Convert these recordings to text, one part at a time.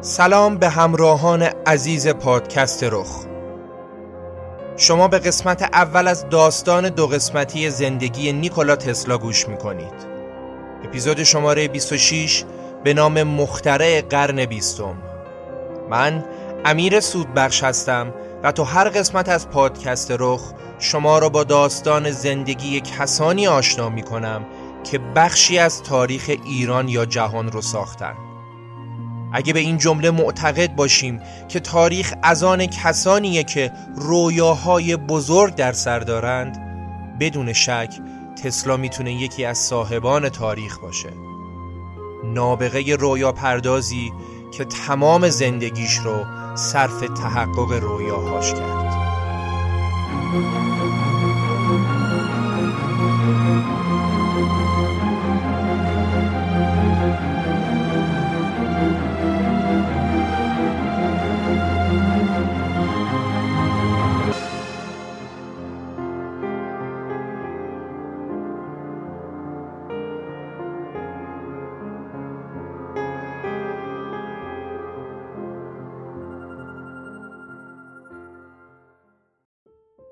سلام به همراهان عزیز پادکست رخ. شما به قسمت اول از داستان دو قسمتی زندگی نیکولا تسلا گوش می‌کنید. اپیزود شماره 26 به نام مخترع قرن بیستم. من امیر سودبخش هستم و تو هر قسمت از پادکست رخ شما را با داستان زندگی کسانی آشنا می کنم که بخشی از تاریخ ایران یا جهان رو ساختن. اگه به این جمله معتقد باشیم که تاریخ از آن کسانیه که رویاهای بزرگ در سر دارند بدون شک تسلا می‌تونه یکی از صاحبان تاریخ باشه. نابغه رویا پردازی که تمام زندگیش رو صرف تحقق رویاهاش کرد.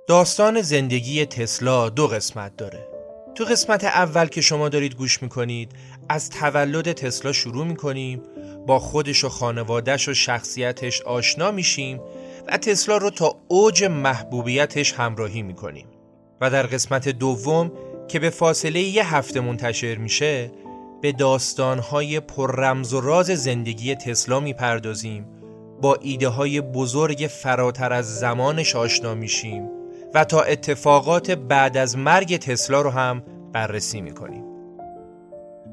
داستان زندگی تسلا دو قسمت داره. تو قسمت اول که شما دارید گوش می‌کنید از تولد تسلا شروع می‌کنیم با خودش و خانوادش و شخصیتش آشنا میشیم و تسلا رو تا اوج محبوبیتش همراهی می‌کنیم. و در قسمت دوم که به فاصله یه هفته منتشر میشه به داستانهای پر رمز و راز زندگی تسلا می‌پردازیم با ایده های بزرگ فراتر از زمانش آشنا میشیم و تا اتفاقات بعد از مرگ تسلا رو هم بررسی می‌کنیم.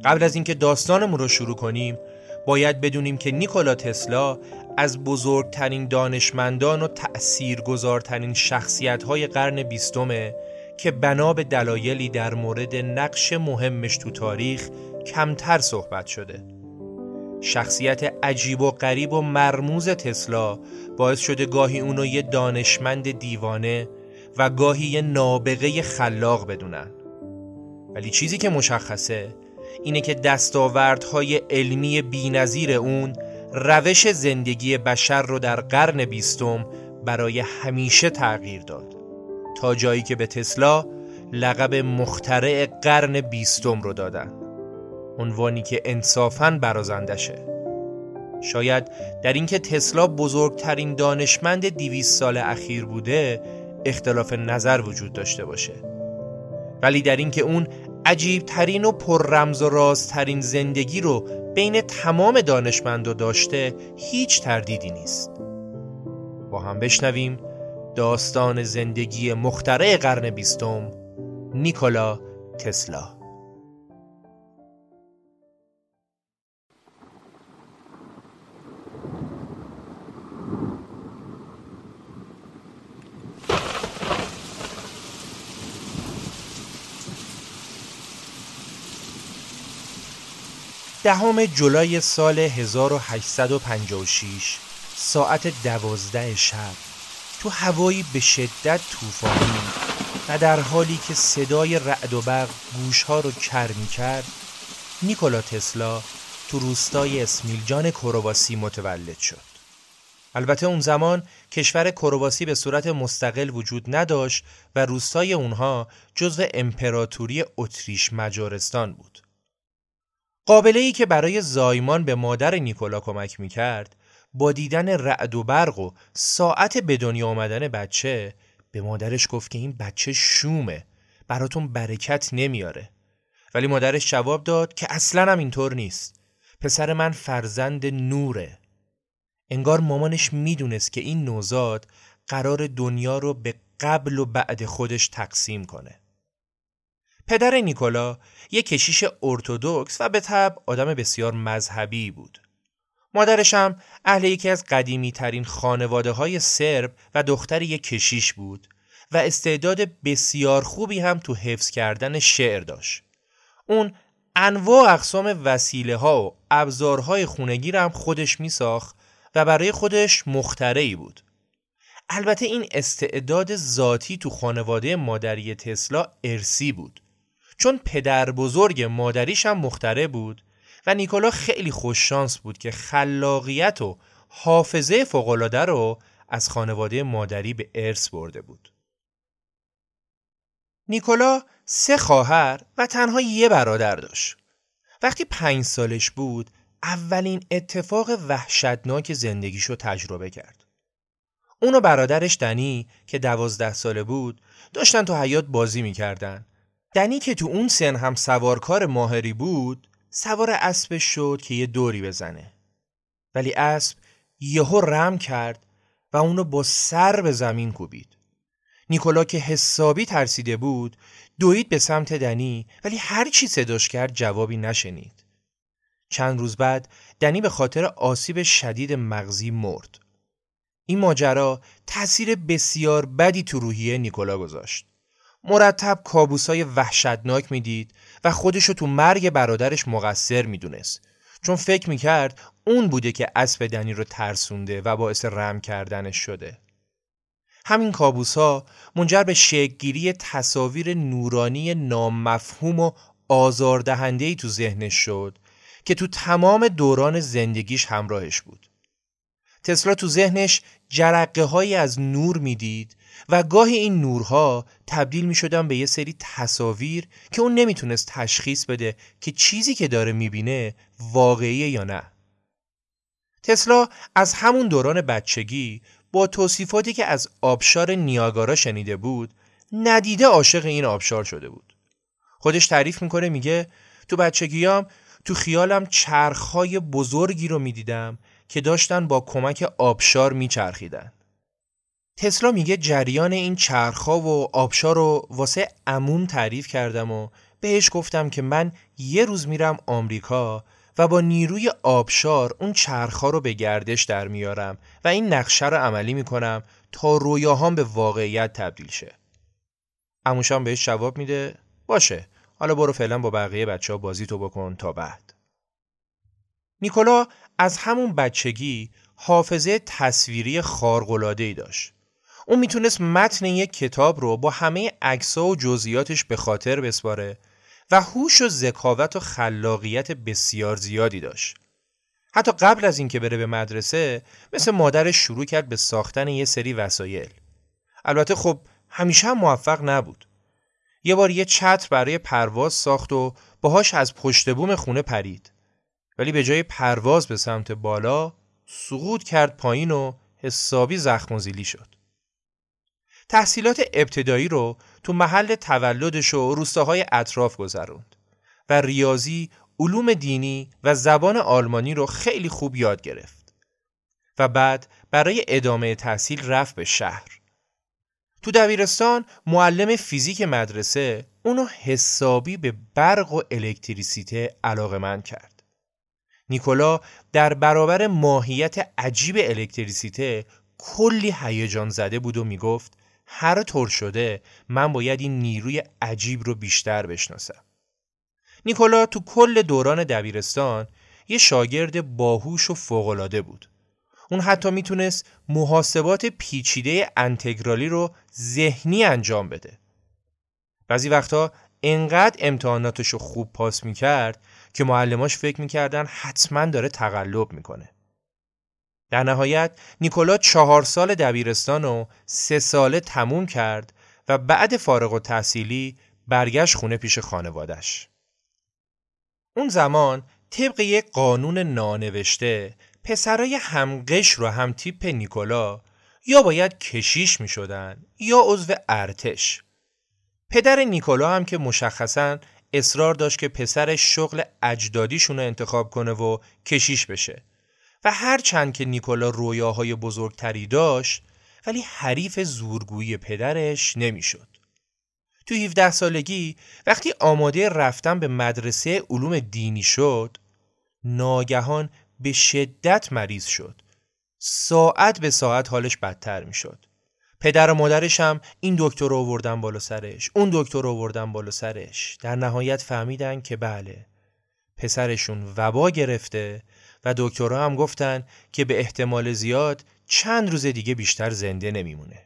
قبل از اینکه داستانمون رو شروع کنیم باید بدونیم که نیکولا تسلا از بزرگترین دانشمندان و تأثیرگذارترین شخصیت‌های قرن بیستمه که بنا به دلایلی در مورد نقش مهمش تو تاریخ کمتر صحبت شده. شخصیت عجیب و غریب و مرموز تسلا باعث شده گاهی اونو یه دانشمند دیوانه و گاهی یه نابغه خلاق بدونن. ولی چیزی که مشخصه اینه که دستاوردهای علمی بینظیر اون روش زندگی بشر رو در قرن بیستم برای همیشه تغییر داد. تا جایی که به تسلا لقب مخترع قرن بیستم رو دادن. عنوانی که انصافاً برازندشه. شاید در اینکه تسلا بزرگترین دانشمند دیویس سال اخیر بوده اختلاف نظر وجود داشته باشه. ولی در اینکه اون عجیب ترین و پر رمز و رازترین زندگی رو بین تمام دانشمندو داشته هیچ تردیدی نیست. با هم بشنویم داستان زندگی مخترع قرن بیستم نیکولا تسلا. دهم جولای سال 1856 ساعت دوازده شب. تو هوایی به شدت طوفانی و در حالی که صدای رعد و برق گوشها رو کر می کرد نیکولا تسلا تو روستای اسمیلجان کرواسی متولد شد. البته اون زمان کشور کرواسی به صورت مستقل وجود نداشت و روستای اونها جزو امپراتوری اتریش مجارستان بود. قابله ای که برای زایمان به مادر نیکولا کمک می کرد با دیدن رعد و برق و ساعت به دنیا آمدن بچه به مادرش گفت که این بچه شومه براتون برکت نمیاره. ولی مادرش جواب داد که اصلا هم اینطور نیست. پسر من فرزند نوره. انگار مامانش می‌دونست که این نوزاد قرار دنیا رو به قبل و بعد خودش تقسیم کنه. پدر نیکولا یک کشیش ارتودکس و به طب آدم بسیار مذهبی بود مادرش هم اهل یکی از قدیمی ترین خانواده های سرب و دختر یک کشیش بود و استعداد بسیار خوبی هم تو حفظ کردن شعر داشت. اون انواع اقسام وسیله ها و ابزارهای خونگی هم خودش می ساخت و برای خودش مخترعی بود. البته این استعداد ذاتی تو خانواده مادری تسلا ارسی بود. چون پدر بزرگ مادریش هم مختره بود و نیکولا خیلی خوششانس بود که خلاقیت و حافظه فوقالعاده رو از خانواده مادری به ارث برده بود. نیکولا سه خواهر و تنها یه برادر داشت. وقتی پنج سالش بود اولین اتفاق وحشتناک زندگیشو تجربه کرد. اون برادرش دنی که دوازده ساله بود داشتن تو حیات بازی می‌کردن. دنی که تو اون سن هم سوارکار ماهری بود سوار اسبش شد که یه دوری بزنه. ولی اسب یهو رم کرد و اونو با سر به زمین کوبید. نیکولا که حسابی ترسیده بود دوید به سمت دنی ولی هر چی صداش کرد جوابی نشنید. چند روز بعد دنی به خاطر آسیب شدید مغزی مرد. این ماجرا تاثیر بسیار بدی تو روحیه نیکولا گذاشت. مرتب کابوسای وحشتناک می‌دید و خودشو تو مرگ برادرش مقصر می‌دونست. چون فکر می‌کرد اون بوده که اسب دنی رو ترسونده و باعث رم کردنش شده. همین کابوس ها منجر به شکگیری تصاویر نورانی نامفهوم و آزاردهنده تو ذهنش شد که تو تمام دوران زندگیش همراهش بود. تسلا تو ذهنش جرقه هایی از نور می‌دید و گاهی این نورها تبدیل می شدن به یه سری تصاویر که اون نمی‌تونست تشخیص بده که چیزی که داره می‌بینه واقعیه یا نه. تسلا از همون دوران بچگی با توصیفاتی که از آبشار نیاگارا شنیده بود ندیده عاشق این آبشار شده بود. خودش تعریف می‌کنه میگه تو بچگیام تو خیالم چرخهای بزرگی رو می‌دیدم که داشتن با کمک آبشار میچرخیدن. تسلا میگه جریان این چرخا و آبشار رو واسه اموم تعریف کردم و بهش گفتم که من یه روز میرم آمریکا و با نیروی آبشار اون چرخا رو به گردش در میارم و این نقشه رو عملی می‌کنم تا رویاهام به واقعیت تبدیل شه. اموشام بهش جواب میده باشه حالا برو فعلا با بقیه بچه ها بازی تو بکن تا بعد. نیکولا از همون بچگی حافظه تصویری خارق‌العاده‌ای داشت. اون می‌تونست متن یک کتاب رو با همه عکس‌ها و جزئیاتش به خاطر بسپاره و هوش و ذکاوت و خلاقیت بسیار زیادی داشت. حتی قبل از اینکه بره به مدرسه مثل مادرش شروع کرد به ساختن یه سری وسایل. البته خب همیشه هم موفق نبود. یه بار یه چتر برای پرواز ساخت و باهاش از پشت بوم خونه پرید. ولی به جای پرواز به سمت بالا سقوط کرد پایین و حسابی زخم و زیلی شد. تحصیلات ابتدایی رو تو محل تولدش و روستاهای اطراف گذروند و ریاضی، علوم دینی و زبان آلمانی رو خیلی خوب یاد گرفت و بعد برای ادامه تحصیل رفت به شهر. تو دبیرستان معلم فیزیک مدرسه اونو حسابی به برق و الکتریسیته علاقه کرد. نیکولا در برابر ماهیت عجیب الکتریسیته کلی هیجان زده بود و می‌گفت هر طور شده من باید این نیروی عجیب رو بیشتر بشناسم. نیکولا تو کل دوران دبیرستان یه شاگرد باهوش و فوقالعاده بود. اون حتی می‌تونست محاسبات پیچیده انتگرالی رو ذهنی انجام بده. بعضی وقتا انقدر امتحاناتش رو خوب پاس می‌کرد که معلماش فکر می‌کردن حتما داره تقلب می‌کنه. در نهایت نیکولا چهار سال دبیرستان و سه ساله تموم کرد و بعد فارغ و تحصیلی برگشت خونه پیش خانوادش. اون زمان طبق یک قانون نانوشته پسرای همقش رو هم تیپ نیکولا یا باید کشیش می شدن یا عضو ارتش. پدر نیکولا هم که مشخصا اصرار داشت که پسرش شغل اجدادیشون رو انتخاب کنه و کشیش بشه و هرچند که نیکولا رویاهای بزرگتری داشت ولی حریف زورگویی پدرش نمی‌شد. تو 17 سالگی وقتی آماده رفتن به مدرسه علوم دینی شد ناگهان به شدت مریض شد. ساعت به ساعت حالش بدتر می شد پدر و مادرش هم این دکتر رو آوردن بالا سرش اون دکتر رو آوردن بالا سرش. در نهایت فهمیدن که بله پسرشون وبا گرفته و دکترها هم گفتن که به احتمال زیاد چند روز دیگه بیشتر زنده نمیمونه.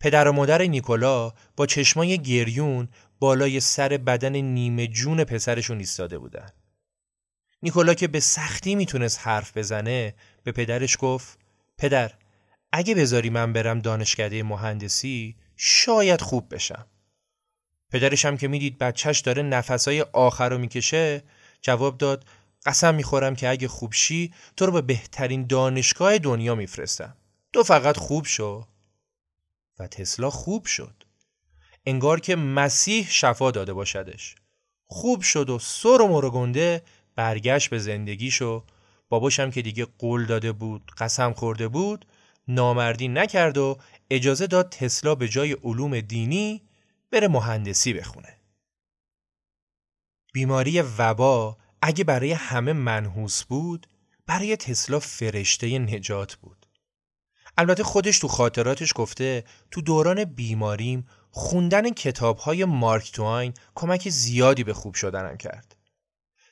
پدر و مادر نیکولا با چشمای گریون بالای سر بدن نیمه جون پسرشون ایستاده بودن. نیکولا که به سختی می‌تونست حرف بزنه به پدرش گفت پدر اگه بذاری من برم دانشکده مهندسی شاید خوب بشم. پدرش هم که می‌دید بچهش داره نفسای آخر رو می‌کشه جواب داد قسم می‌خورم که اگه خوب شی تو رو به بهترین دانشگاه دنیا میفرستم. تو فقط خوب شو. و تسلا خوب شد. انگار که مسیح شفا داده باشدش. خوب شد و سر و مرگنده برگشت به زندگیشو باباشم که دیگه قول داده بود قسم خورده بود نامردی نکرد و اجازه داد تسلا به جای علوم دینی بره مهندسی بخونه. بیماری وبا اگه برای همه منحوس بود برای تسلا فرشته نجات بود. البته خودش تو خاطراتش گفته تو دوران بیماریم خوندن کتاب های مارک توین کمک زیادی به خوب شدنم کرد.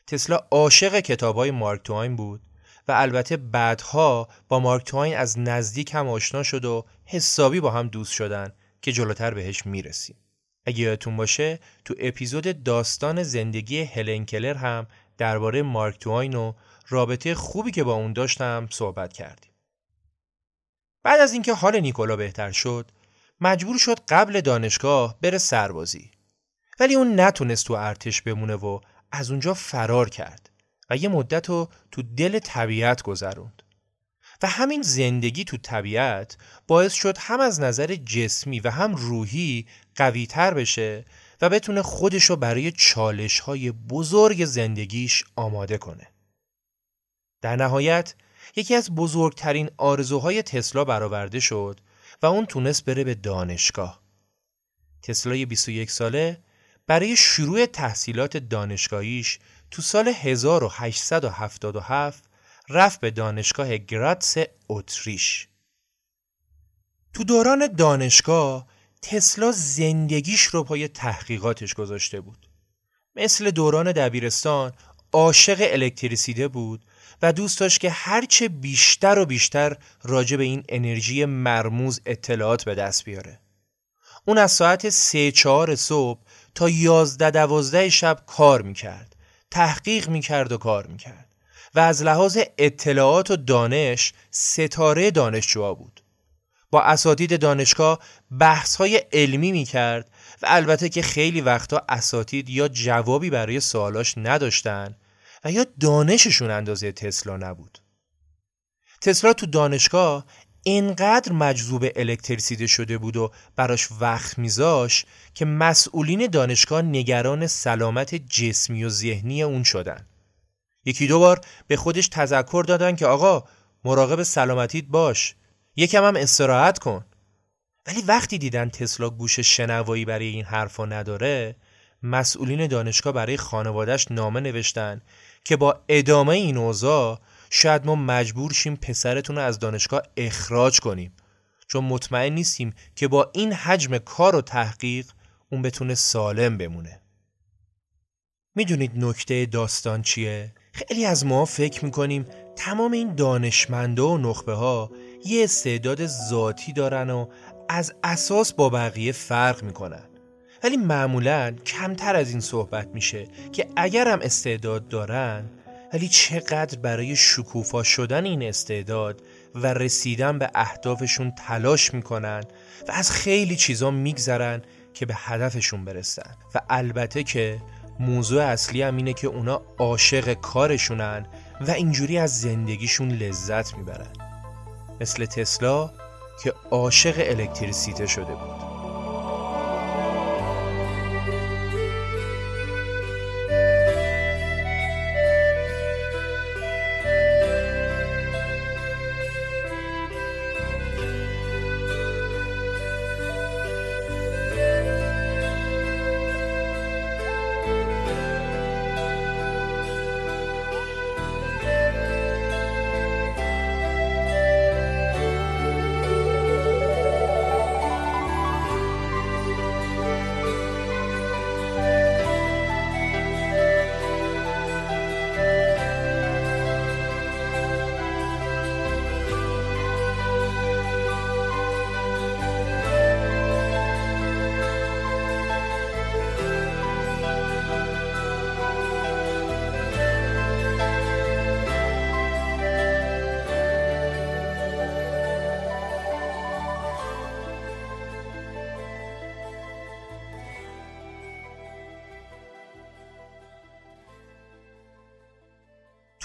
تسلا عاشق کتاب های مارک توین بود و البته بعدها با مارک توین از نزدیک هم آشنا شد و حسابی با هم دوست شدن که جلوتر بهش می‌رسیم. اگه یادتون باشه تو اپیزود داستان زندگی هلن کلر هم درباره مارک توین و رابطه خوبی که با اون داشتم صحبت کردیم. بعد از اینکه حال نیکولا بهتر شد، مجبور شد قبل دانشگاه بره سربازی. ولی اون نتونست تو ارتش بمونه و از اونجا فرار کرد و یه مدت رو تو دل طبیعت گذروند. و همین زندگی تو طبیعت باعث شد هم از نظر جسمی و هم روحی قویتر بشه و بتونه خودشو برای چالش های بزرگ زندگیش آماده کنه. در نهایت یکی از بزرگترین آرزوهای تسلا برآورده شد و اون تونست بره به دانشگاه. تسلای 21 ساله برای شروع تحصیلات دانشگاهیش تو سال 1877 رفت به دانشگاه گراتس اتریش. تو دوران دانشگاه تسلا زندگیش رو پای تحقیقاتش گذاشته بود. مثل دوران دبیرستان عاشق الکتریسیته بود و دوست داشت که هرچه بیشتر و بیشتر راجع به این انرژی مرموز اطلاعات به دست بیاره. اون از ساعت سه چهار صبح تا یازده دوازده شب کار می‌کرد. تحقیق می‌کرد و کار می‌کرد. و از لحاظ اطلاعات و دانش ستاره دانشجوها بود. با اساتید دانشگاه بحث های علمی می کرد و البته که خیلی وقتا اساتید یا جوابی برای سوالاش نداشتن و یا دانششون اندازه تسلا نبود. تسلا تو دانشگاه اینقدر مجذوب الکتریسیته شده بود و براش وقت میذاش که مسئولین دانشگاه نگران سلامت جسمی و ذهنی اون شدن. یکی دو بار به خودش تذکر دادن که آقا مراقب سلامتیت باش یکم هم استراحت کن ولی وقتی دیدن تسلا گوش شنوایی برای این حرفا نداره مسئولین دانشگاه برای خانوادش نامه نوشتن که با ادامه این اوضاع شاید ما مجبور شیم پسرتون رو از دانشگاه اخراج کنیم چون مطمئن نیستیم که با این حجم کار و تحقیق اون بتونه سالم بمونه می‌دونید نکته داستان چیه؟ خیلی از ما فکر می‌کنیم تمام این دانشمنده و نخبه ها یه استعداد ذاتی دارن و از اساس با بقیه فرق می‌کنن. ولی معمولا کمتر از این صحبت میشه که اگر هم استعداد دارن ولی چقدر برای شکوفا شدن این استعداد و رسیدن به اهدافشون تلاش می‌کنن و از خیلی چیزا میگذرن که به هدفشون برسن. و البته که موضوع اصلی هم اینه که اونا عاشق کارشونن و اینجوری از زندگیشون لذت می‌برن. مثل تسلا که عاشق الکتریسیته شده بود.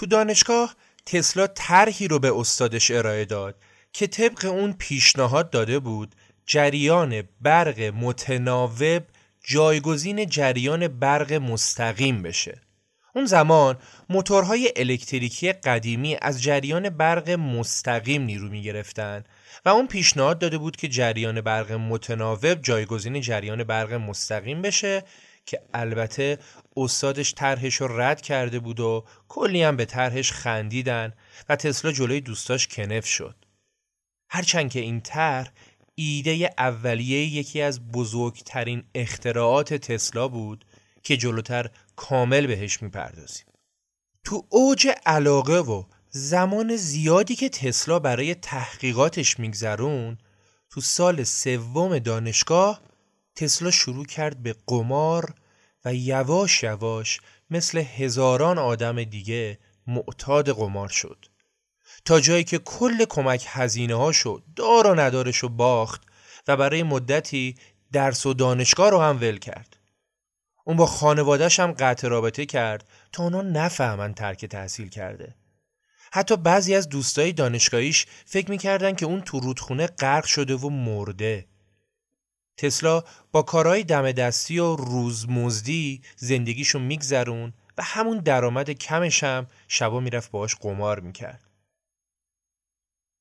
تو دانشگاه تسلا طرحی رو به استادش ارائه داد که طبق اون پیشنهاد داده بود جریان برق متناوب جایگزین جریان برق مستقیم بشه. اون زمان موتورهای الکتریکی قدیمی از جریان برق مستقیم نیرو می گرفتن و اون پیشنهاد داده بود که جریان برق متناوب جایگزین جریان برق مستقیم بشه که البته استادش طرحش رو رد کرده بود و کلی هم به طرحش خندیدن و تسلا جلوی دوستاش کنف شد. هرچند که این طرح ایده اولیه یکی از بزرگترین اختراعات تسلا بود که جلوتر کامل بهش می‌پردازیم. تو اوج علاقه و زمان زیادی که تسلا برای تحقیقاتش میگذرون تو سال سوم دانشگاه تسلا شروع کرد به قمار و یواش یواش مثل هزاران آدم دیگه معتاد قمار شد. تا جایی که کل کمک هزینه هاشو دار و ندارشو باخت و برای مدتی درس و دانشگاه رو هم ول کرد. اون با خانوادش هم قطع رابطه کرد تا اونا نفهمن ترک تحصیل کرده. حتی بعضی از دوستای دانشگاهیش فکر می‌کردن که اون تو رودخونه غرق شده و مرده. تسلا با کارهای دم دستی و روزمزدی زندگیشو میگذرون و همون درآمد کمش هم شبا می‌رفت باهاش قمار می‌کرد.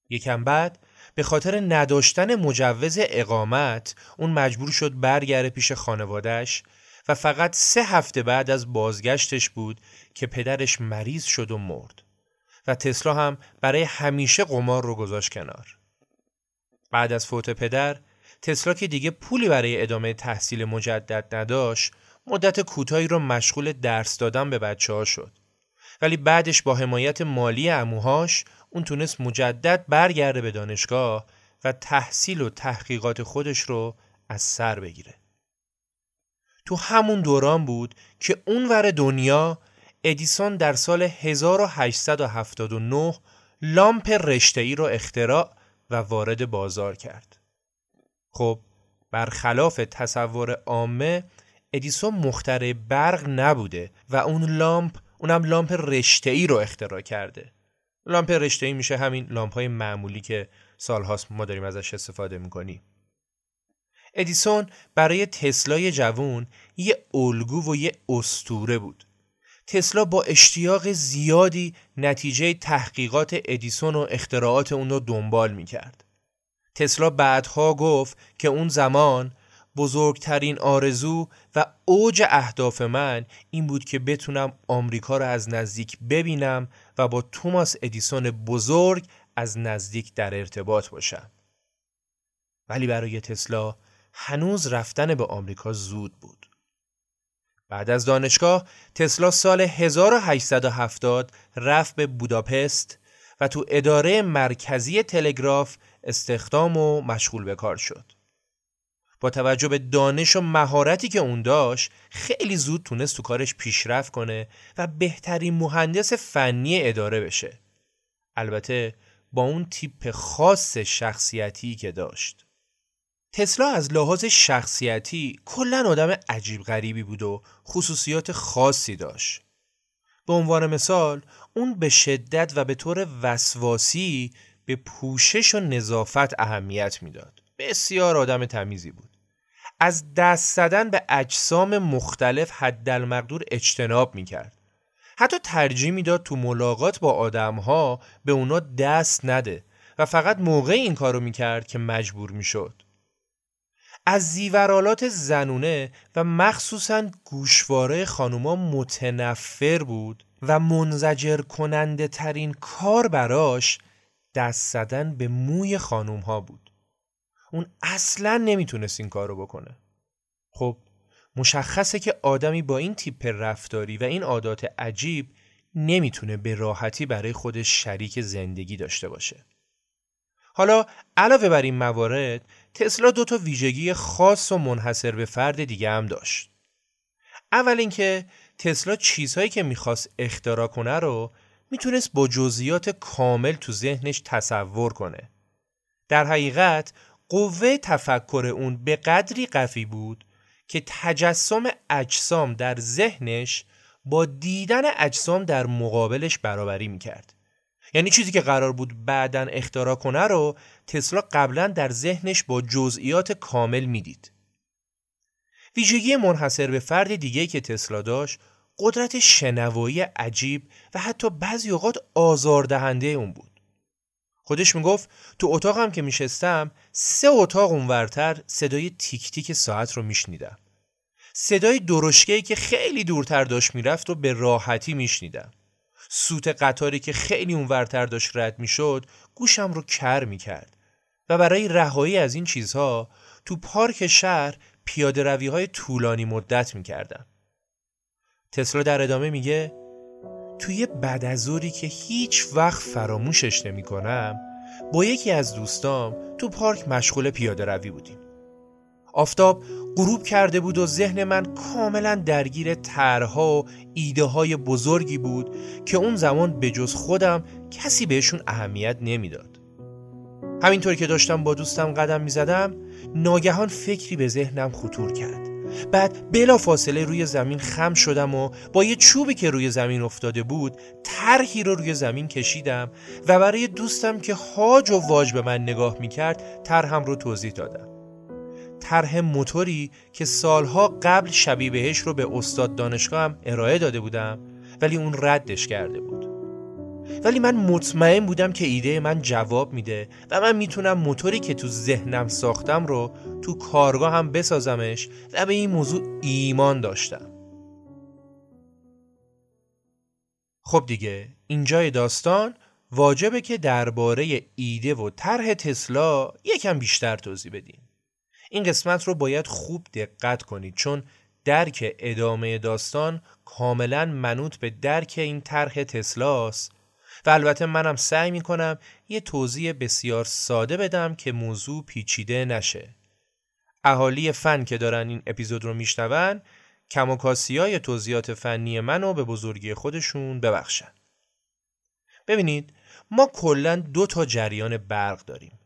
یکم بعد به خاطر نداشتن مجوز اقامت اون مجبور شد برگره پیش خانوادش و فقط سه هفته بعد از بازگشتش بود که پدرش مریض شد و مرد و تسلا هم برای همیشه قمار رو گذاشت کنار. بعد از فوت پدر تسلا که دیگه پولی برای ادامه تحصیل مجدد نداشت مدت کوتاهی رو مشغول درس دادن به بچه ها شد ولی بعدش با حمایت مالی اموهاش اون تونست مجدد برگرده به دانشگاه و تحصیل و تحقیقات خودش رو از سر بگیره تو همون دوران بود که اونور دنیا ادیسون در سال 1879 لامپ رشته‌ای رو اختراع و وارد بازار کرد. خب برخلاف تصور عامه ادیسون مخترع برق نبوده و اون لامپ اونم لامپ رشته ای رو اختراع کرده. لامپ رشته میشه همین لامپ های معمولی که سالهاست ما داریم ازش استفاده می‌کنیم. ادیسون برای تسلای جوون یه الگو و یه استوره بود. تسلا با اشتیاق زیادی نتیجه تحقیقات ادیسون و اختراعات اون رو دنبال می‌کرد. تسلا بعدها گفت که اون زمان بزرگترین آرزو و اوج اهداف من این بود که بتونم آمریکا رو از نزدیک ببینم و با توماس ادیسون بزرگ از نزدیک در ارتباط باشم. ولی برای تسلا هنوز رفتن به آمریکا زود بود. بعد از دانشگاه تسلا سال 1870 رفت به بوداپست و تو اداره مرکزی تلگراف استخدام و مشغول به کار شد. با توجه به دانش و مهارتی که اون داشت خیلی زود تونست تو کارش پیشرفت کنه و بهترین مهندس فنی اداره بشه. البته با اون تیپ خاص شخصیتی که داشت. تسلا از لحاظ شخصیتی کلا آدم عجیب غریبی بود و خصوصیات خاصی داشت. به عنوان مثال اون به شدت و به طور وسواسی به پوشش و نظافت اهمیت می‌داد. بسیار آدم تمیزی بود. از دست زدن به اجسام مختلف حدالمقدور اجتناب می‌کرد. حتی ترجیح می‌داد تو ملاقات با آدمها به اونا دست نده و فقط موقع این کارو می‌کرد که مجبور می‌شد. از زیورالات زنونه و مخصوصا گوشواره خانوما متنفر بود و منزجر کننده ترین کار براش دست زدن به موی خانوم ها بود. اون اصلا نمی‌تونست این کار رو بکنه. خب مشخصه که آدمی با این تیپ رفتاری و این عادات عجیب نمی‌تونه به راحتی برای خودش شریک زندگی داشته باشه. حالا علاوه بر این موارد تسلا دو تا ویژگی خاص و منحصر به فرد دیگه هم داشت. اول اینکه تسلا چیزهایی که می‌خواست اختراع کنه رو می‌تونست با جزئیات کامل تو ذهنش تصور کنه. در حقیقت قوه تفکر اون به قدری قوی بود که تجسم اجسام در ذهنش با دیدن اجسام در مقابلش برابری می‌کرد. یعنی چیزی که قرار بود بعدا اختراع کنه رو تسلا قبلا در ذهنش با جزئیات کامل می‌دید. ویژگی منحصر به فرد دیگه که تسلا داشت قدرت شنوایی عجیب و حتی بعضی اوقات آزاردهنده اون بود. خودش می‌گفت تو اتاقم که میشستم سه اتاق اونورتر صدای تیک تیک ساعت رو میشنیدم. صدای درشگهی که خیلی دورتر داشت می‌رفت رو به راحتی میشنیدم. سوت قطاری که خیلی اونورتر داشت رد می‌شد گوشم رو کر می‌کرد و برای رهایی از این چیزها تو پارک شهر پیاده روی های طولانی مدت می‌کردم تسلا در ادامه میگه توی بعد از که هیچ وقت فراموشش نمی کنم با یکی از دوستام تو پارک مشغول پیاده روی بودیم آفتاب غروب کرده بود و ذهن من کاملا درگیر طرحها و ایده های بزرگی بود که اون زمان به جز خودم کسی بهشون اهمیت نمی‌داد. همینطور که داشتم با دوستم قدم می‌زدم ناگهان فکری به ذهنم خطور کرد. بعد بلا فاصله روی زمین خم شدم و با یه چوبی که روی زمین افتاده بود طرحی رو روی زمین کشیدم و برای دوستم که هاج و واج به من نگاه می‌کرد طرحم رو توضیح دادم. طرح موتوری که سالها قبل شبیه بهش رو به استاد دانشگاهم ارائه داده بودم ولی اون ردش کرده بود ولی من مطمئن بودم که ایده من جواب میده و من می‌تونم موتوری که تو ذهنم ساختم رو تو کارگاه هم بسازمش و به این موضوع ایمان داشتم. خب دیگه اینجای داستان واجبه که درباره ایده و طرح تسلا یکم بیشتر توضیح بدیم. این قسمت رو باید خوب دقت کنید چون درک ادامه داستان کاملا منوط به درک این طرح تسلاست. و البته منم سعی می‌کنم یه توضیح بسیار ساده بدم که موضوع پیچیده نشه. اهالی فن که دارن این اپیزود رو میشنون کم و های توضیحات فنی منو به بزرگی خودشون ببخشن. ببینید ما کلا دو تا جریان برق داریم.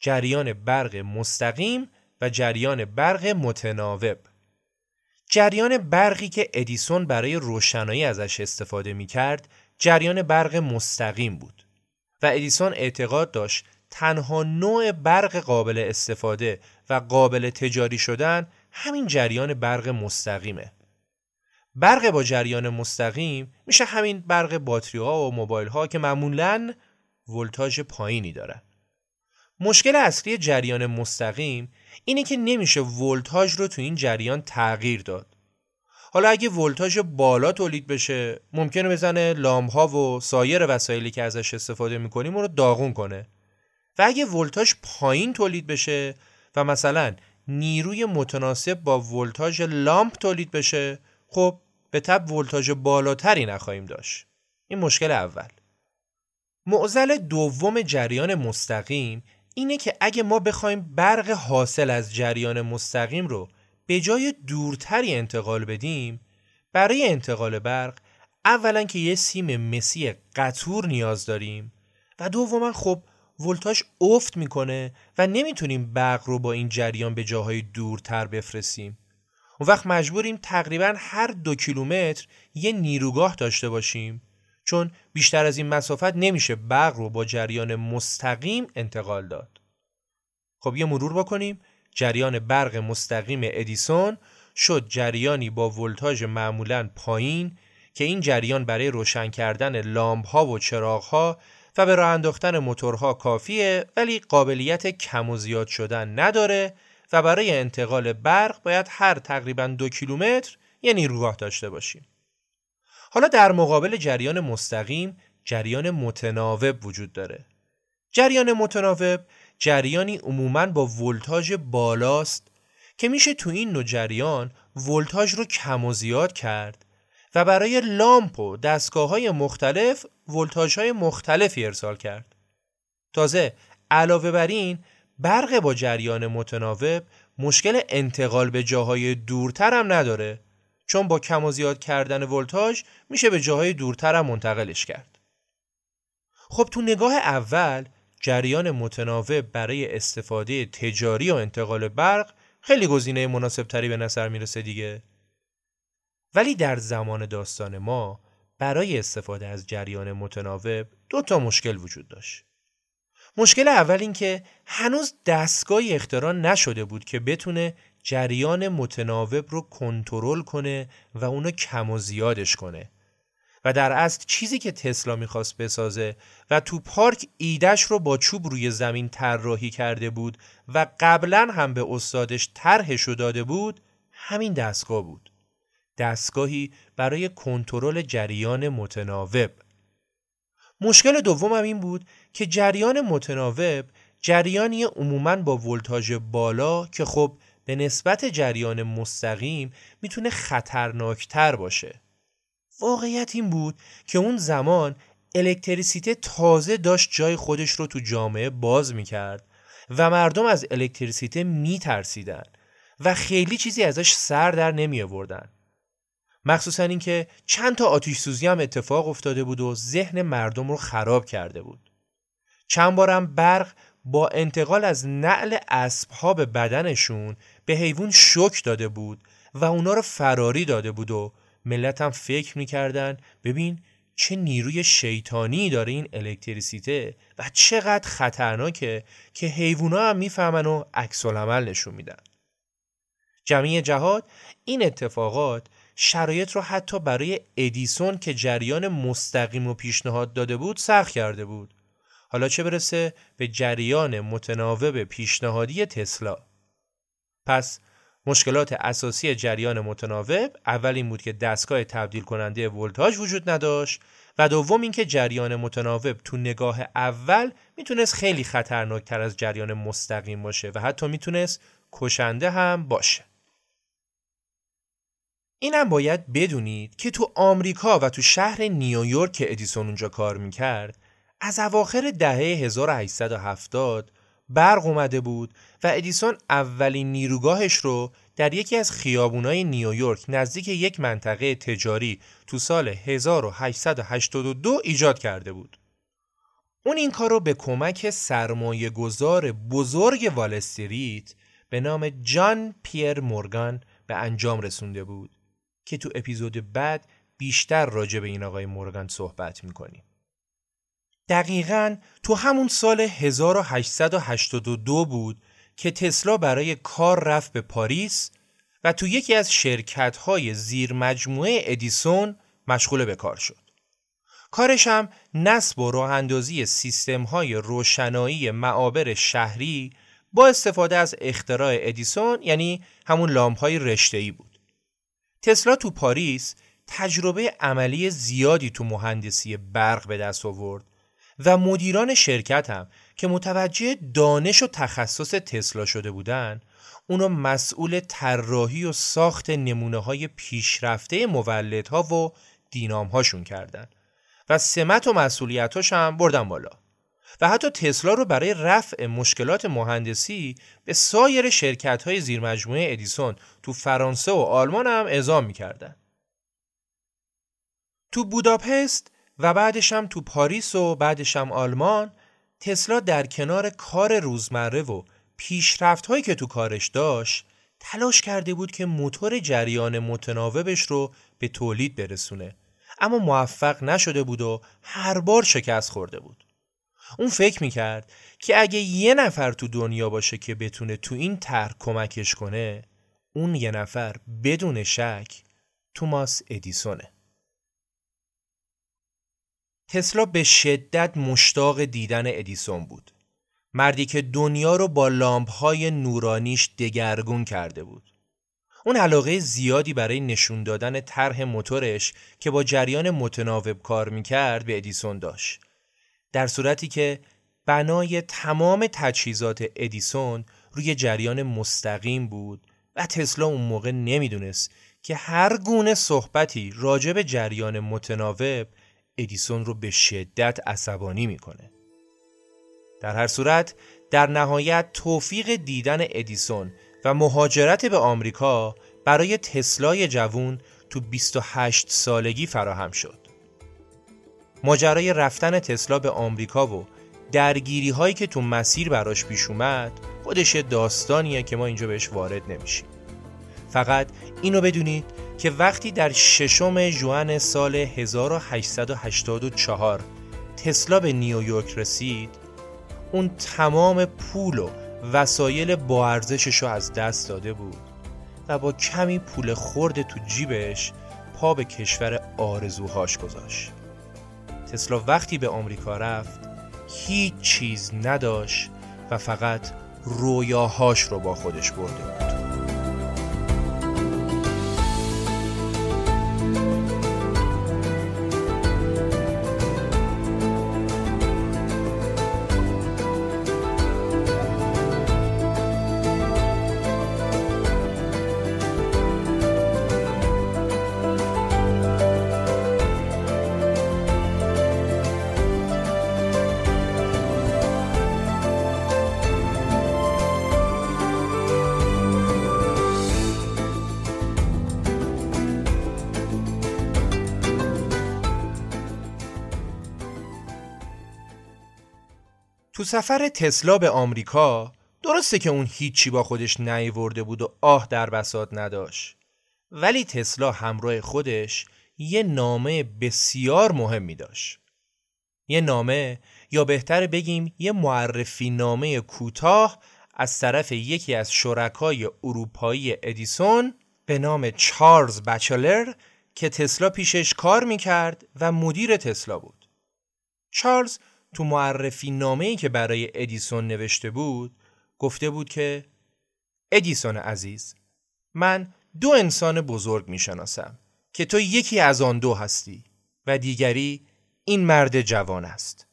جریان برق مستقیم و جریان برق متناوب. جریان برقی که ادیسون برای روشنایی ازش استفاده می کرد جریان برق مستقیم بود و ادیسون اعتقاد داشت تنها نوع برق قابل استفاده و قابل تجاری شدن همین جریان برق مستقیمه. برق با جریان مستقیم میشه همین برق باتری ها و موبایل ها که معمولاً ولتاژ پایینی دارن. مشکل اصلی جریان مستقیم اینه که نمیشه ولتاژ رو تو این جریان تغییر داد. حالا اگه ولتاژ بالا تولید بشه ممکنه بزنه لامپ ها و سایر وسایلی که ازش استفاده می‌کنیم رو داغون کنه. و اگه ولتاژ پایین تولید بشه و مثلا نیروی متناسب با ولتاژ لامپ تولید بشه خب به تب ولتاژ بالاتری نخواهیم داشت. این مشکل اول. معضل دوم جریان مستقیم اینه که اگه ما بخوایم برق حاصل از جریان مستقیم رو به جای دورتری انتقال بدیم برای انتقال برق اولا که یه سیم مسی قطور نیاز داریم و دوما خب ولتاژ افت می‌کنه و نمی‌تونیم برق رو با این جریان به جاهای دورتر بفرستیم. اون وقت مجبوریم تقریبا هر دو کیلومتر یه نیروگاه داشته باشیم چون بیشتر از این مسافت نمیشه برق رو با جریان مستقیم انتقال داد. خب یه مرور بکنیم. جریان برق مستقیم ادیسون شد جریانی با ولتاژ معمولا پایین که این جریان برای روشن کردن لامپ ها و چراغ ها و به راه انداختن موتورها کافیه ولی قابلیت کم و زیاد شدن نداره و برای انتقال برق باید هر تقریبا دو کیلومتر یه نیروگاه داشته باشیم. حالا در مقابل جریان مستقیم جریان متناوب وجود داره. جریان متناوب جریانی عموماً با ولتاژ بالاست که میشه تو این نوع جریان ولتاژ رو کم و زیاد کرد و برای لامپ و دستگاه های مختلف ولتاژ های مختلفی ارسال کرد. تازه علاوه بر این برق با جریان متناوب مشکل انتقال به جاهای دورتر هم نداره چون با کم و زیاد کردن ولتاژ میشه به جاهای دورتر هم منتقلش کرد. خب تو نگاه اول جریان متناوب برای استفاده تجاری و انتقال برق خیلی گزینه مناسب تری به نظر می‌رسه دیگه. ولی در زمان داستان ما برای استفاده از جریان متناوب دو تا مشکل وجود داشت. مشکل اول این که هنوز دستگاهی اختراع نشده بود که بتونه جریان متناوب رو کنترل کنه و اونو کم و زیادش کنه و در اصل چیزی که تسلا می‌خواست بسازه و تو پارک ایدش رو با چوب روی زمین طراحی کرده بود و قبلا هم به استادش طرحش رو داده بود همین دستگاه بود. دستگاهی برای کنترل جریان متناوب. مشکل دوم هم این بود که جریان متناوب جریانی عموماً با ولتاژ بالا که خب به نسبت جریان مستقیم می‌تونه خطرناکتر باشه. واقعیت این بود که اون زمان الکتریسیته تازه داشت جای خودش رو تو جامعه باز می‌کرد و مردم از الکتریسیته میترسیدن و خیلی چیزی ازش سر در نمی آوردن. مخصوصا اینکه چند تا آتیش سوزی هم اتفاق افتاده بود و ذهن مردم رو خراب کرده بود. چند بارم برق با انتقال از نعل اسبها به بدنشون به حیوان شک داده بود و اونا رو فراری داده بود و ملت هم فکر می‌کردن ببین چه نیروی شیطانی داره این الکتریسیته و چقدر خطرناکه که حیوونا هم می‌فهمن و عکس العمل نشون میدن. جمعی جهاد این اتفاقات شرایط رو حتی برای ادیسون که جریان مستقیم و پیشنهاد داده بود سخت کرده بود. حالا چه برسه به جریان متناوب پیشنهادی تسلا. پس مشکلات اساسی جریان متناوب اول این بود که دستگاه تبدیل کننده ولتاژ وجود نداشت و دوم اینکه جریان متناوب تو نگاه اول می‌تونست خیلی خطرناکتر از جریان مستقیم باشه و حتی می‌تونست کشنده هم باشه. اینم باید بدونید که تو آمریکا و تو شهر نیویورک که ادیسون اونجا کار می‌کرد از اواخر دهه 1870 برق اومده بود و ادیسون اولین نیروگاهش رو در یکی از خیابونای نیویورک نزدیک یک منطقه تجاری تو سال 1882 ایجاد کرده بود. اون این کار رو به کمک سرمایه گذار بزرگ والستریت به نام جان پیر مورگان به انجام رسونده بود که تو اپیزود بعد بیشتر راجع به این آقای مورگان صحبت می‌کنیم. دقیقا تو همون سال 1882 بود که تسلا برای کار رفت به پاریس و تو یکی از شرکت های زیر مجموعه ادیسون مشغول به کار شد. کارش هم نصب و راه اندازی سیستم های روشنایی معابر شهری با استفاده از اختراع ادیسون یعنی همون لامپ های رشته بود. تسلا تو پاریس تجربه عملی زیادی تو مهندسی برق به دست آورد و مدیران شرکت هم که متوجه دانش و تخصص تسلا شده بودن اونو مسئول طراحی و ساخت نمونه های پیشرفته مولدها و دینام هاشون کردن و سمت و مسئولیتاش هم بردن بالا و حتی تسلا رو برای رفع مشکلات مهندسی به سایر شرکت های زیر مجموعه ادیسون تو فرانسه و آلمان هم اعزام می‌کردن. تو بوداپست و بعدش هم تو پاریس و بعدش هم آلمان تسلا در کنار کار روزمره و پیشرفت هایی که تو کارش داشت تلاش کرده بود که موتور جریان متناوبش رو به تولید برسونه. اما موفق نشده بود و هر بار شکست خورده بود. اون فکر می‌کرد که اگه یه نفر تو دنیا باشه که بتونه تو این طرح کمکش کنه اون یه نفر بدون شک توماس ادیسونه. تسلا به شدت مشتاق دیدن ادیسون بود. مردی که دنیا رو با لامپ های نورانیش دگرگون کرده بود. اون علاقه زیادی برای نشون دادن طرح موتورش که با جریان متناوب کار می‌کرد به ادیسون داشت. در صورتی که بنای تمام تجهیزات ادیسون روی جریان مستقیم بود و تسلا اون موقع نمی‌دونست که هر گونه صحبتی راجع به جریان متناوب ادیسون رو به شدت عصبانی می‌کنه. در هر صورت در نهایت توفیق دیدن ادیسون و مهاجرت به آمریکا برای تسلای جوون تو 28 سالگی فراهم شد. ماجرای رفتن تسلا به آمریکا و درگیری هایی که تو مسیر براش پیش اومد خودش داستانیه که ما اینجا بهش وارد نمیشیم. فقط اینو بدونید که وقتی در ششم جوان سال 1884 تسلا به نیویورک رسید اون تمام پول و وسایل با ارزشش رو از دست داده بود و با کمی پول خورد تو جیبش پا به کشور آرزوهاش گذاشت. تسلا وقتی به آمریکا رفت هیچ چیز نداشت و فقط رویاهاش رو با خودش برده بود. تو سفر تسلا به آمریکا درسته که اون هیچی با خودش نیورده بود و آه در بساط نداشت. ولی تسلا همراه خودش یه نامه بسیار مهمی داشت. یه نامه یا بهتر بگیم یه معرفی نامه کوتاه از طرف یکی از شرکای اروپایی ادیسون به نام چارلز بچلر که تسلا پیشش کار می‌کرد و مدیر تسلا بود. چارلز تو معرفی نامه ای که برای ادیسون نوشته بود گفته بود که ادیسون عزیز من دو انسان بزرگ می شناسم که تو یکی از آن دو هستی و دیگری این مرد جوان است.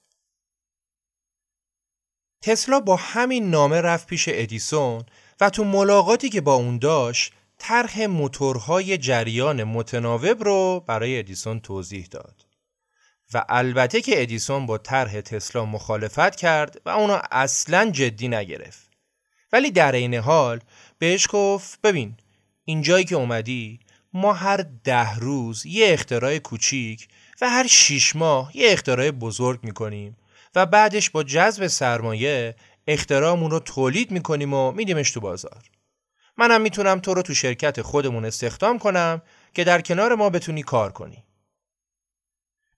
تسلا با همین نامه رفت پیش ادیسون و تو ملاقاتی که با اون داشت طرح موتورهای جریان متناوب رو برای ادیسون توضیح داد. و البته که ادیسون با طرح تسلا مخالفت کرد و اونو اصلا جدی نگرفت. ولی در عین حال بهش گفت ببین اینجایی که اومدی ما هر ده روز یه اختراع کوچیک و هر شیش ماه یه اختراع بزرگ می‌کنیم و بعدش با جذب سرمایه اختراعمون رو تولید می‌کنیم و میدیمش تو بازار. منم می‌تونم تو رو تو شرکت خودمون استخدام کنم که در کنار ما بتونی کار کنی.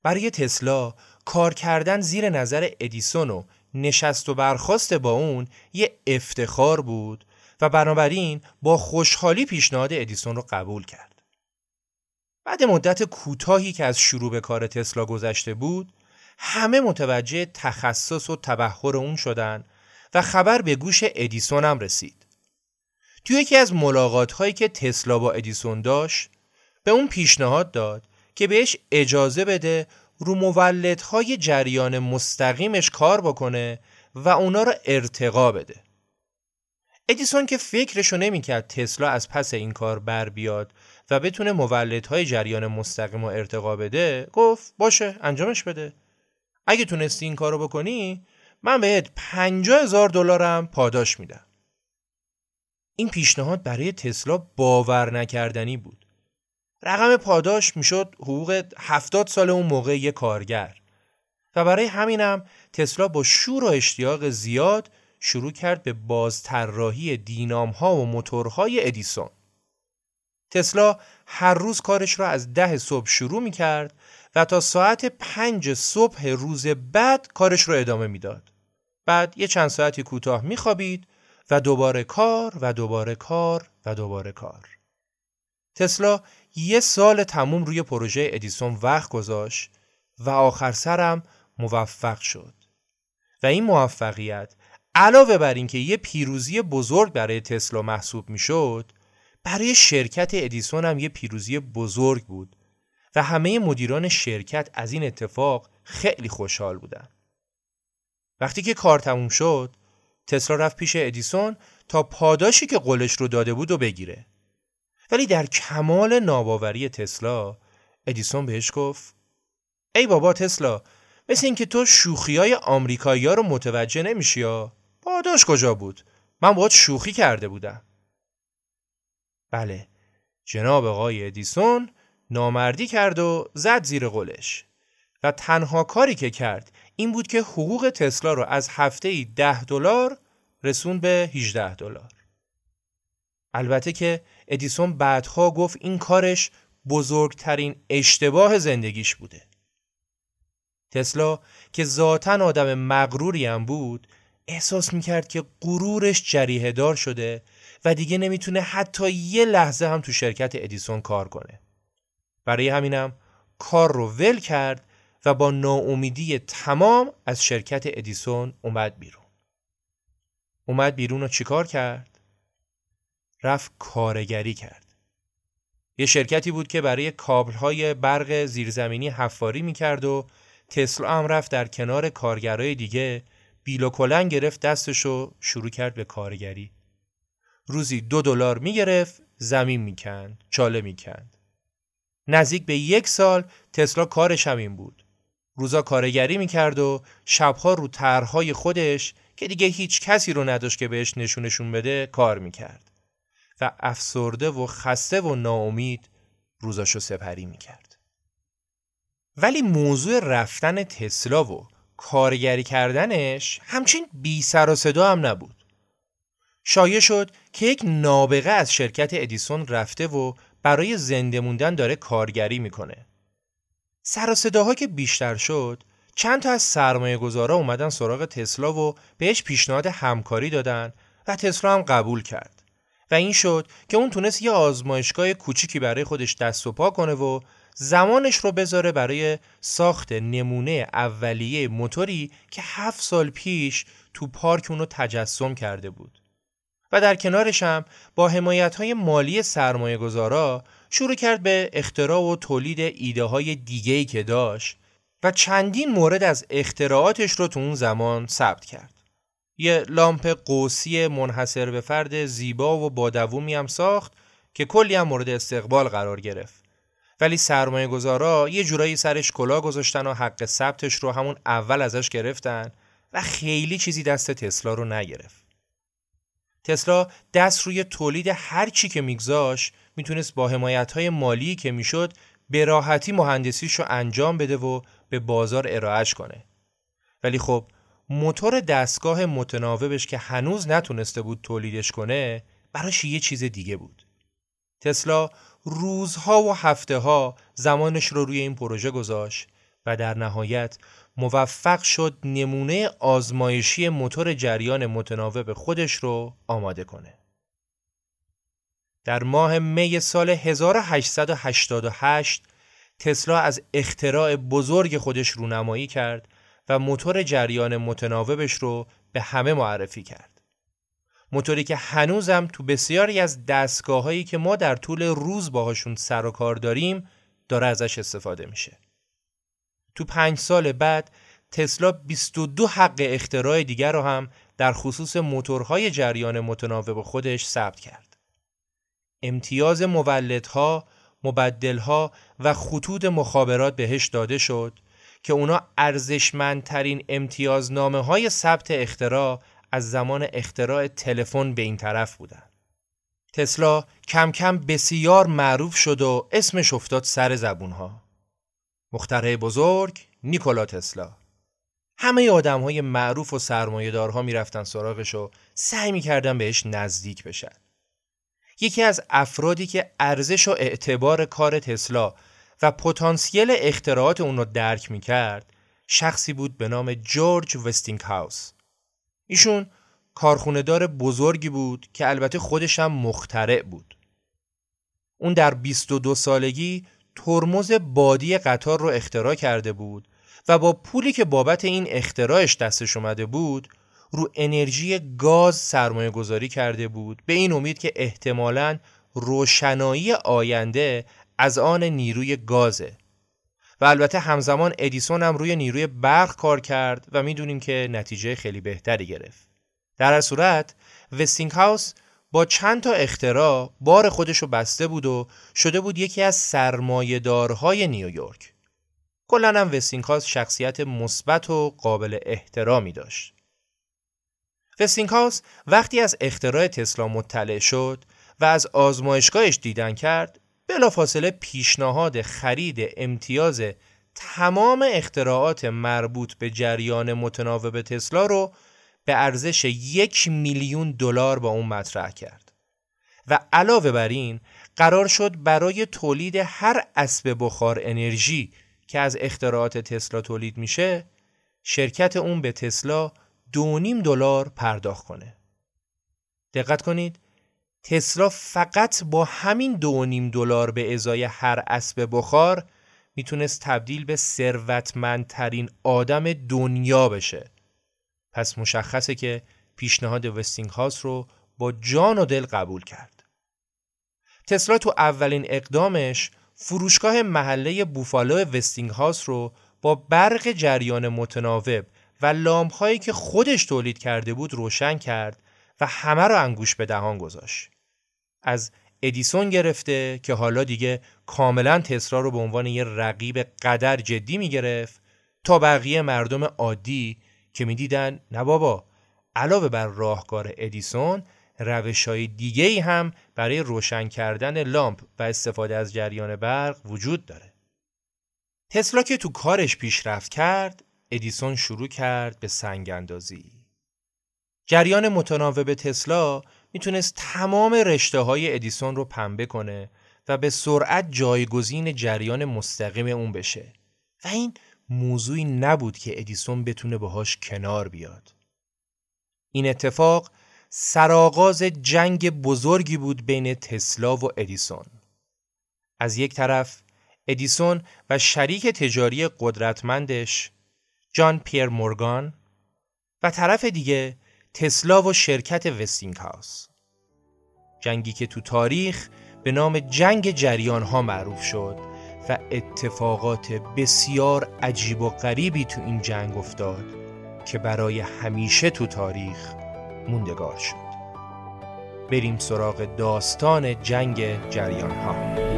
برای تسلا کار کردن زیر نظر ادیسون و نشست و برخواست با اون یه افتخار بود و بنابراین با خوشحالی پیشنهاد ادیسون رو قبول کرد. بعد مدت کوتاهی که از شروع به کار تسلا گذشته بود، همه متوجه تخصص و تبهر اون شدن و خبر به گوش ادیسون هم رسید. توی یکی از ملاقات هایی که تسلا با ادیسون داشت، به اون پیشنهاد داد که بهش اجازه بده رو مولدهای جریان مستقیمش کار بکنه و اونا رو ارتقا بده. ادیسون که فکرشو نمی‌کرد تسلا از پس این کار بر بیاد و بتونه مولدهای جریان مستقیم و ارتقا بده گفت باشه انجامش بده. اگه تونستی این کارو بکنی من بهت پنجا هزار دلارم پاداش میدم. این پیشنهاد برای تسلا باور نکردنی بود. رقم پاداش می‌شد حقوق هفتاد سال اون موقع یه کارگر و برای همینم تسلا با شور و اشتیاق زیاد شروع کرد به بازطراحی دینام ها و موتورهای ادیسون. تسلا هر روز کارش را از ده صبح شروع می کرد و تا ساعت پنج صبح روز بعد کارش را ادامه می‌داد. بعد یه چند ساعتی کوتاه می خوابید و دوباره کار و دوباره کار و دوباره کار. تسلا یه سال تموم روی پروژه ادیسون وقت گذاشت و آخر سرم موفق شد. و این موفقیت علاوه بر اینکه یه پیروزی بزرگ برای تسلا محسوب می‌شد برای شرکت ادیسون هم یه پیروزی بزرگ بود و همه مدیران شرکت از این اتفاق خیلی خوشحال بودن وقتی که کار تموم شد تسلا رفت پیش ادیسون تا پاداشی که قولش رو داده بود و بگیره ولی در کمال ناباوری تسلا ادیسون بهش گفت ای بابا تسلا مثل اینکه تو شوخی های آمریکایی ها رو متوجه نمیشی یا؟ پاداش کجا بود؟ من باید شوخی کرده بودم. بله جناب آقای ادیسون نامردی کرد و زد زیر قلش و تنها کاری که کرد این بود که حقوق تسلا رو از هفته ای ده دلار رسون به 18 دلار. البته که ادیسون بعدها گفت این کارش بزرگترین اشتباه زندگیش بوده تسلا که ذاتا آدم مغروری هم بود احساس می‌کرد که غرورش جریه دار شده و دیگه نمی‌تونه حتی یه لحظه هم تو شرکت ادیسون کار کنه. برای همینم کار رو ول کرد و با ناامیدی تمام از شرکت ادیسون اومد بیرون. اومد بیرون و چیکار کرد؟ رفت کارگری کرد. یه شرکتی بود که برای کابل‌های برق زیرزمینی حفاری می‌کرد و تسلا هم رفت در کنار کارگرای دیگه بیل و کلن گرفت دستش و شروع کرد به کارگری. روزی دو دلار می‌گرفت زمین می‌کند چاله می‌کند. نزدیک به یک سال تسلا کارش همین بود. روزا کارگری می‌کرد و شبها رو طرحهای خودش که دیگه هیچ کسی رو نداشت که بهش نشونشون بده کار می‌کرد. و افسرده و خسته و ناامید روزاشو سپری می‌کرد ولی موضوع رفتن تسلا و کارگری کردنش همچین بی سر و صدا هم نبود. شایع شد که یک نابغه از شرکت ادیسون رفته و برای زنده موندن داره کارگری می‌کنه. سر و صداها که بیشتر شد چند تا از سرمایه گذارا اومدن سراغ تسلا و بهش پیشنهاد همکاری دادن و تسلا هم قبول کرد. و این شد که اون تونست یه آزمایشگاه کوچیکی برای خودش دست و پا کنه و زمانش رو بذاره برای ساخت نمونه اولیه موتوری که هفت سال پیش تو پارک اونو تجسم کرده بود. و در کنارش هم با حمایت های مالی سرمایه گذارا شروع کرد به اختراع و تولید ایده های دیگهی که داشت و چندین مورد از اختراعاتش رو تو اون زمان ثبت کرد. یه لامپ قوسی منحصر به فرد زیبا و با دوومی هم ساخت که کلی هم مورد استقبال قرار گرفت. ولی سرمایه گذارا یه جورایی سرش کلا گذاشتن و حق ثبتش رو همون اول ازش گرفتن و خیلی چیزی دست تسلا رو نگرفت. تسلا دست روی تولید هر چی که میگذاش می‌تونست با حمایت های مالی که می‌شد به راحتی مهندسیش رو انجام بده و به بازار ارائهش کنه. ولی خب موتور دستگاه متناوبش که هنوز نتونسته بود تولیدش کنه براش یه چیز دیگه بود. تسلا روزها و هفته ها زمانش رو روی این پروژه گذاشت و در نهایت موفق شد نمونه آزمایشی موتور جریان متناوب خودش رو آماده کنه. در ماه می سال 1888 تسلا از اختراع بزرگ خودش رونمایی کرد و موتور جریان متناوبش رو به همه معرفی کرد. موتوری که هنوزم تو بسیاری از دستگاه هایی که ما در طول روز باهاشون سر و کار داریم داره ازش استفاده میشه. تو پنج سال بعد تسلا 22 حق اختراع دیگر رو هم در خصوص موتورهای جریان متناوب خودش ثبت کرد. امتیاز مولدها، مبدلها و خطوط مخابرات بهش داده شد که اونا ارزشمندترین امتیازنامه های ثبت اختراع از زمان اختراع تلفن به این طرف بودن. تسلا کم کم بسیار معروف شد و اسمش افتاد سر زبونها. مخترع بزرگ نیکولا تسلا همه آدم های معروف و سرمایهدارها می‌رفتن سراغش و سعی می‌کردن بهش نزدیک بشن. یکی از افرادی که ارزش و اعتبار کار تسلا و پتانسیل اختراعات اون رو درک می‌کرد شخصی بود به نام جورج وستینگ هاوس. ایشون کارخونه بزرگی بود که البته خودش هم مخترع بود. اون در 22 سالگی ترمز بادی قطار رو اختراع کرده بود و با پولی که بابت این اختراعش دستش اومده بود رو انرژی گاز سرمایه گذاری کرده بود به این امید که احتمالاً روشنایی آینده از آن نیروی گازه و البته همزمان ادیسون هم روی نیروی برق کار کرد و می‌دونیم که نتیجه خیلی بهتری گرفت در هر صورت وستینگ هاوس با چند تا اختراع بار خودشو بسته بود و شده بود یکی از سرمایه‌دارهای نیویورک. کلا هم وستینگهاوس شخصیت مثبت و قابل احترامی داشت. وستینگهاوس وقتی از اختراع تسلا مطلع شد و از آزمایشگاهش دیدن کرد بلافاصله پیشنهاد خرید امتیاز تمام اختراعات مربوط به جریان متناوب تسلا رو به ارزش یک میلیون دلار با اون مطرح کرد. و علاوه بر این قرار شد برای تولید هر اسب بخار انرژی که از اختراعات تسلا تولید میشه شرکت اون به تسلا دو نیم دلار پرداخت کنه. دقت کنید تسلا فقط با همین دو نیم دلار به ازای هر اسب بخار می‌تونست تبدیل به ثروتمندترین آدم دنیا بشه پس مشخصه که پیشنهاد وستینگ هاوس رو با جان و دل قبول کرد. تسلا تو اولین اقدامش فروشگاه محله بوفالو وستینگ هاوس رو با برق جریان متناوب و لامپ‌هایی که خودش تولید کرده بود روشن کرد و همه رو انگوش به دهان گذاشت. از ادیسون گرفته که حالا دیگه کاملا تسلا رو به عنوان یه رقیب قدر جدی می‌گرفت تا بقیه مردم عادی که می‌دیدن نه بابا علاوه بر راهکار ادیسون روش های دیگه ای هم برای روشن کردن لامپ و استفاده از جریان برق وجود داره. تسلا که تو کارش پیشرفت کرد، ادیسون شروع کرد به سنگ اندازی. جریان متناوب تسلا می‌تونست تمام رشته های ادیسون رو پنبه کنه و به سرعت جایگزین جریان مستقیم اون بشه و این موضوعی نبود که ادیسون بتونه باهاش کنار بیاد. این اتفاق سرآغاز جنگ بزرگی بود بین تسلا و ادیسون. از یک طرف ادیسون و شریک تجاری قدرتمندش جان پیر مورگان و طرف دیگه تسلا و شرکت وستینگ هاوس. جنگی که تو تاریخ به نام جنگ جریان ها معروف شد و اتفاقات بسیار عجیب و غریبی تو این جنگ افتاد که برای همیشه تو تاریخ موندگار شد بریم سراغ داستان جنگ جریان ها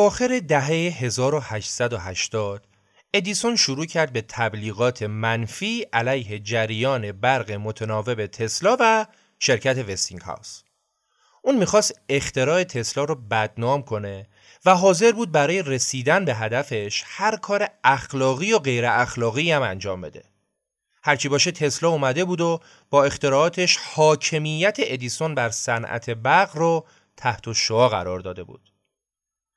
اواخر دهه 1880 ادیسون شروع کرد به تبلیغات منفی علیه جریان برق متناوب تسلا و شرکت وستینگ هاوس. اون می‌خواست اختراع تسلا رو بدنام کنه و حاضر بود برای رسیدن به هدفش هر کار اخلاقی و غیر اخلاقی هم انجام بده. هرچی باشه تسلا اومده بود و با اختراعاتش حاکمیت ادیسون بر صنعت برق رو تحت شعا قرار داده بود.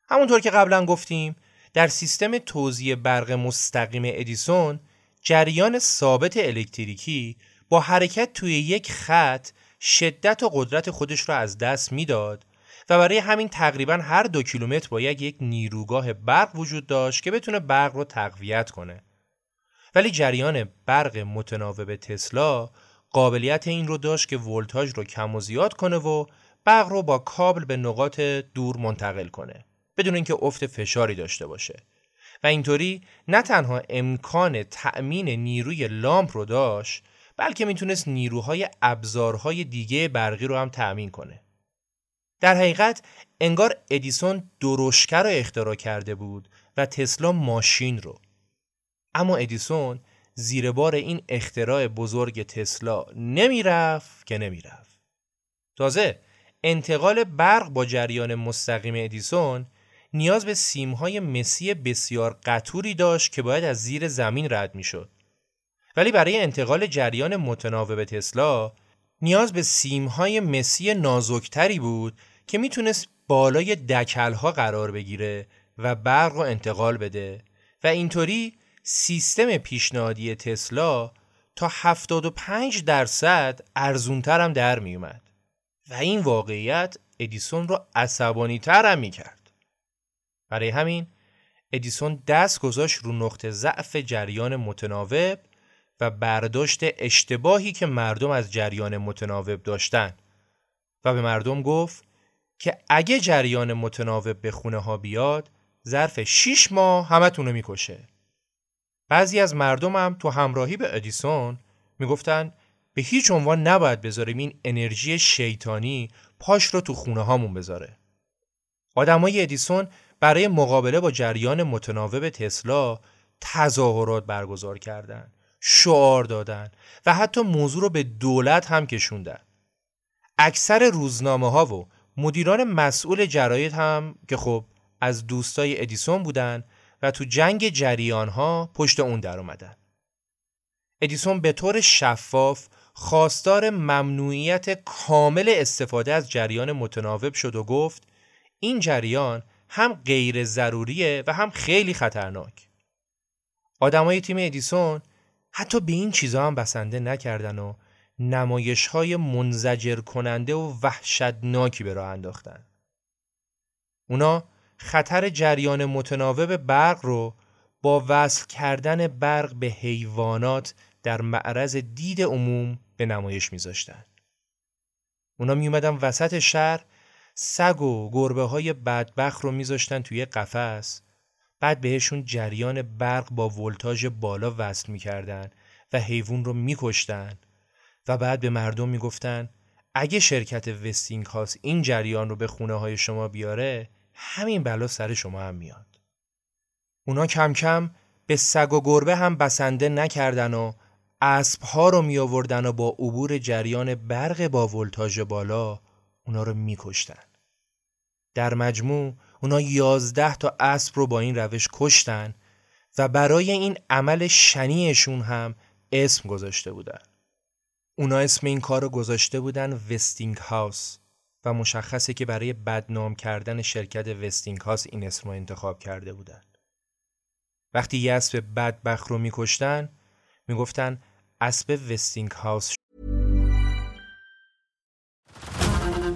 همونطور که قبلا گفتیم در سیستم توزیع برق مستقیم ادیسون جریان ثابت الکتریکی با حرکت توی یک خط شدت و قدرت خودش را از دست می‌داد و برای همین تقریبا هر دو کیلومتر باید یک نیروگاه برق وجود داشت که بتونه برق رو تقویت کنه. ولی جریان برق متناوب تسلا قابلیت این رو داشت که ولتاژ رو کم و زیاد کنه و برق رو با کابل به نقاط دور منتقل کنه. بدون اینکه افت فشاری داشته باشه. و اینطوری نه تنها امکان تأمین نیروی لامپ رو داشت بلکه می‌تونست نیروهای ابزارهای دیگه برقی رو هم تأمین کنه. در حقیقت انگار ادیسون درشکه رو اختراع کرده بود و تسلا ماشین رو. اما ادیسون زیر بار این اختراع بزرگ تسلا نمی‌رفت که نمی‌رفت. تازه انتقال برق با جریان مستقیم ادیسون نیاز به سیمهای مسی بسیار قطوری داشت که باید از زیر زمین رد می‌شد. ولی برای انتقال جریان متناوب تسلا نیاز به سیمهای مسی نازکتری بود که می‌تونست بالای دکلها قرار بگیره و برق رو انتقال بده و اینطوری سیستم پیشنهادی تسلا تا 75 درصد ارزونتر هم در میومد و این واقعیت ادیسون رو عصبانی تر هم می‌کرد. برای همین ادیسون دست گذاشت رو نقطه ضعف جریان متناوب و برداشت اشتباهی که مردم از جریان متناوب داشتن. و به مردم گفت که اگه جریان متناوب به خونه ها بیاد ظرف 6 ماه همتون رو می‌کشه. بعضی از مردم هم تو همراهی به ادیسون می‌گفتن به هیچ عنوان نباید بذاریم این انرژی شیطانی پاش رو تو خونه هامون بذاره. آدمای ادیسون برای مقابله با جریان متناوب تسلا تظاهرات برگزار کردند، شعار دادن و حتی موضوع رو به دولت هم کشوندن. اکثر روزنامه ها و مدیران مسئول جراید هم که خب از دوستای ادیسون بودن و تو جنگ جریان ها پشت اون در اومدن. ادیسون به طور شفاف خواستار ممنوعیت کامل استفاده از جریان متناوب شد و گفت این جریان هم غیر ضروریه و هم خیلی خطرناک آدمای تیم ادیسون حتی به این چیزها هم بسنده نکردن و نمایش های منزجر کننده و وحشتناکی به راه انداختن اونا خطر جریان متناوب برق رو با وصل کردن برق به حیوانات در معرض دید عموم به نمایش میذاشتن. اونا میومدن وسط شهر سگ و گربه های بدبخ رو میذاشتن توی قفس. بعد بهشون جریان برق با ولتاژ بالا وصل می‌کردن و حیوان رو میکشتن. و بعد به مردم می‌گفتن اگه شرکت وستینگ هاست این جریان رو به خونه های شما بیاره همین بلا سر شما هم میاد. اونا کم کم به سگ و گربه هم بسنده نکردن و اسب ها رو می آوردن و با عبور جریان برق با ولتاژ بالا اونا رو میکشتن. در مجموع اونا یازده تا اسب رو با این روش کشتن و برای این عمل شنیعشون هم اسم گذاشته بودن. اونا اسم این کار رو گذاشته بودن وستینگ هاوس و مشخصه که برای بدنام کردن شرکت وستینگ هاوس این اسم رو انتخاب کرده بودن. وقتی یه اسب بدبخت رو میکشتن می‌گفتن اسب وستینگ هاوس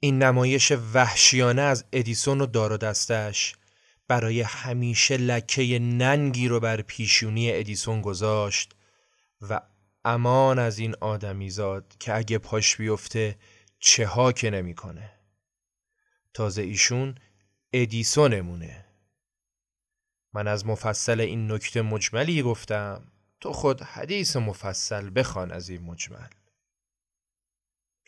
این نمایش وحشیانه از ادیسون و دار دستش برای همیشه لکه ننگی رو بر پیشونی ادیسون گذاشت و امان از این آدمیزاد که اگه پاش بیفته چه ها که نمی‌کنه. تازه ایشون ادیسونمونه. من از مفصل این نکته مجملی گفتم. تو خود حدیث مفصل بخوان از این مجمل.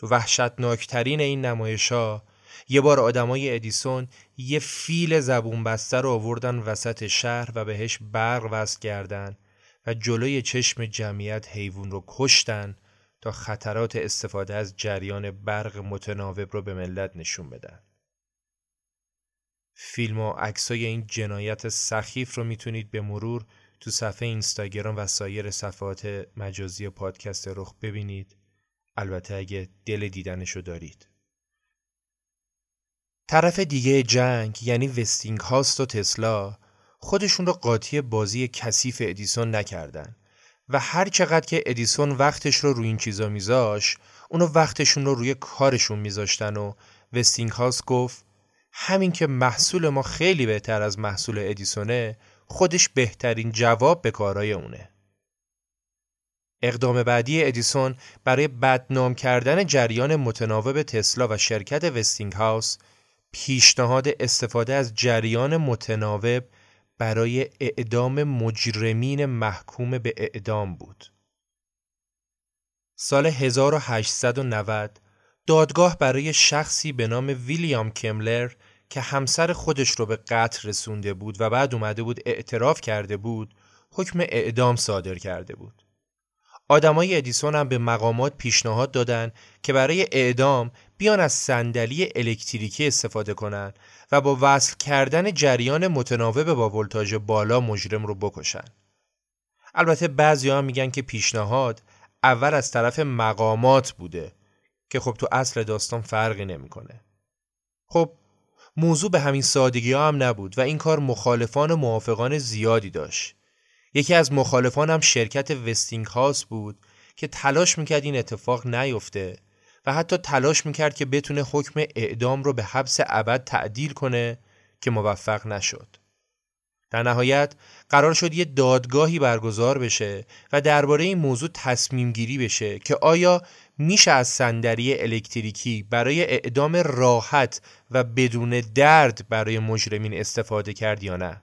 تو وحشتناکترین این نمایش ها یه بار آدمای ادیسون یه فیل زبون بسته رو آوردن وسط شهر و بهش برق وصل کردن و جلوی چشم جمعیت حیوان رو کشتن تا خطرات استفاده از جریان برق متناوب رو به ملت نشون بدن. فیلم و عکسای این جنایت سخیف رو می‌تونید به مرور تو صفحه اینستاگرام و سایر صفحات مجازی پادکست رخ ببینید البته اگه دل دیدنشو دارید طرف دیگه جنگ یعنی وستینگ هاست و تسلا خودشون رو قاطی بازی کثیف ادیسون نکردن و هر چقدر که ادیسون وقتش رو روی این چیزا میذاش اونو وقتشون رو روی کارشون میذاشتن و وستینگ هاست گفت همین که محصول ما خیلی بهتر از محصول ادیسونه خودش بهترین جواب به کارهای اونه. اقدام بعدی ادیسون برای بدنام کردن جریان متناوب تسلا و شرکت وستینگ هاوس پیشنهاد استفاده از جریان متناوب برای اعدام مجرمین محکوم به اعدام بود. سال 1890 دادگاه برای شخصی به نام ویلیام کملر که همسر خودش رو به قتل رسونده بود و بعد اومده بود اعتراف کرده بود حکم اعدام صادر کرده بود. آدمای ادیسون هم به مقامات پیشنهاد دادن که برای اعدام بیان از صندلی الکتریکی استفاده کنند و با وصل کردن جریان متناوب با ولتاژ بالا مجرم رو بکشن. البته بعضی ها میگن که پیشنهاد اول از طرف مقامات بوده که خب تو اصل داستان فرقی نمی‌کنه. خب موضوع به همین سادگی ها هم نبود و این کار مخالفان و موافقان زیادی داشت. یکی از مخالفان هم شرکت وستینگ هاوس بود که تلاش می‌کرد این اتفاق نیفته و حتی تلاش می‌کرد که بتونه حکم اعدام رو به حبس ابد تعدیل کنه که موفق نشد. در نهایت قرار شد یه دادگاهی برگزار بشه و درباره این موضوع تصمیم گیری بشه که آیا میشه از صندلی الکتریکی برای اعدام راحت و بدون درد برای مجرمین استفاده کرد یا نه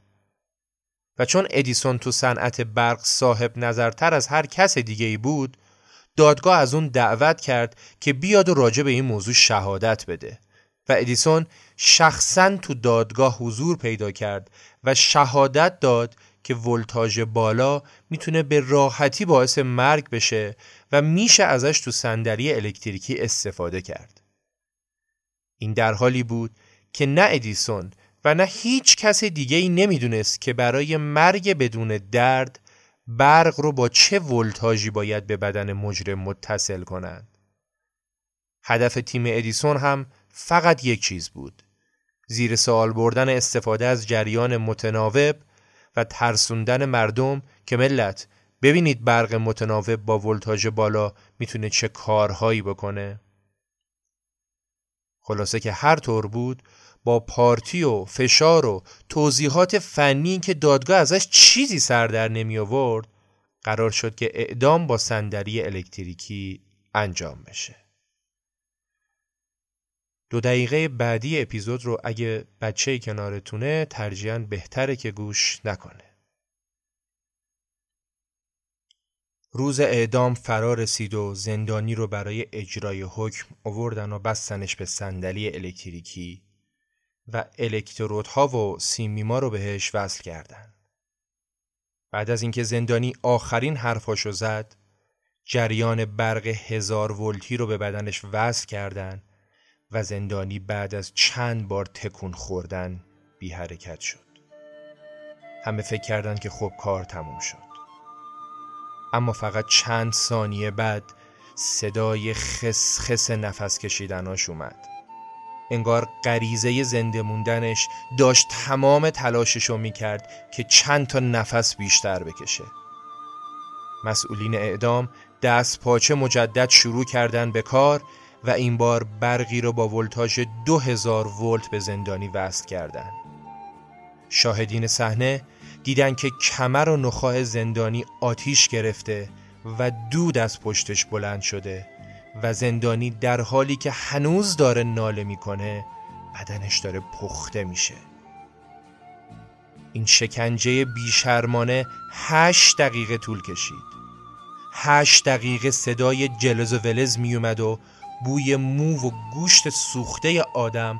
و چون ادیسون تو صنعت برق صاحب نظرتر از هر کس دیگه ای بود دادگاه از اون دعوت کرد که بیاد و راجع به این موضوع شهادت بده و ادیسون شخصا تو دادگاه حضور پیدا کرد و شهادت داد که ولتاژ بالا می‌تونه به راحتی باعث مرگ بشه و میشه ازش تو صندلی الکتریکی استفاده کرد. این در حالی بود که نه ادیسون و نه هیچ کس دیگه ای نمی‌دونست که برای مرگ بدون درد برق رو با چه ولتاژی باید به بدن مجرم متصل کنند. هدف تیم ادیسون هم فقط یک چیز بود. زیر سوال بردن استفاده از جریان متناوب و ترسوندن مردم که ملت ببینید برق متناوب با ولتاژ بالا می‌تونه چه کارهایی بکنه خلاصه که هر طور بود با پارتی و فشار و توضیحات فنی که دادگاه ازش چیزی سر در نمی آورد قرار شد که اعدام با صندلی الکتریکی انجام بشه. دو دقیقه بعدی اپیزود رو اگه بچه کنارتونه ترجیحاً بهتره که گوش نکنه. روز اعدام فرا رسید و زندانی رو برای اجرای حکم آوردن و بستنش به صندلی الکتریکی و الکترودها و سیمیما رو بهش وصل کردن. بعد از اینکه زندانی آخرین حرفاشو زد، جریان برق هزار ولتی رو به بدنش وصل کردن و زندانی بعد از چند بار تکون خوردن بی حرکت شد. همه فکر کردند که خب کار تموم شد. اما فقط چند ثانیه بعد صدای خس خس نفس کشیدناش اومد. انگار غریزه زنده موندنش داشت تمام تلاششو می‌کرد که چند تا نفس بیشتر بکشه مسئولین اعدام دست پاچه مجدد شروع کردن به کار و این بار برقی رو با ولتاژ 2000 ولت به زندانی وصل کردند. شاهدین صحنه دیدن که کمر و نخاه زندانی آتیش گرفته و دود از پشتش بلند شده و زندانی در حالی که هنوز داره ناله می‌کنه بدنش داره پخته میشه. این شکنجه بیشرمانه هشت دقیقه طول کشید. هشت دقیقه صدای جلز و ولز میومد و بوی مو و گوشت سوخته آدم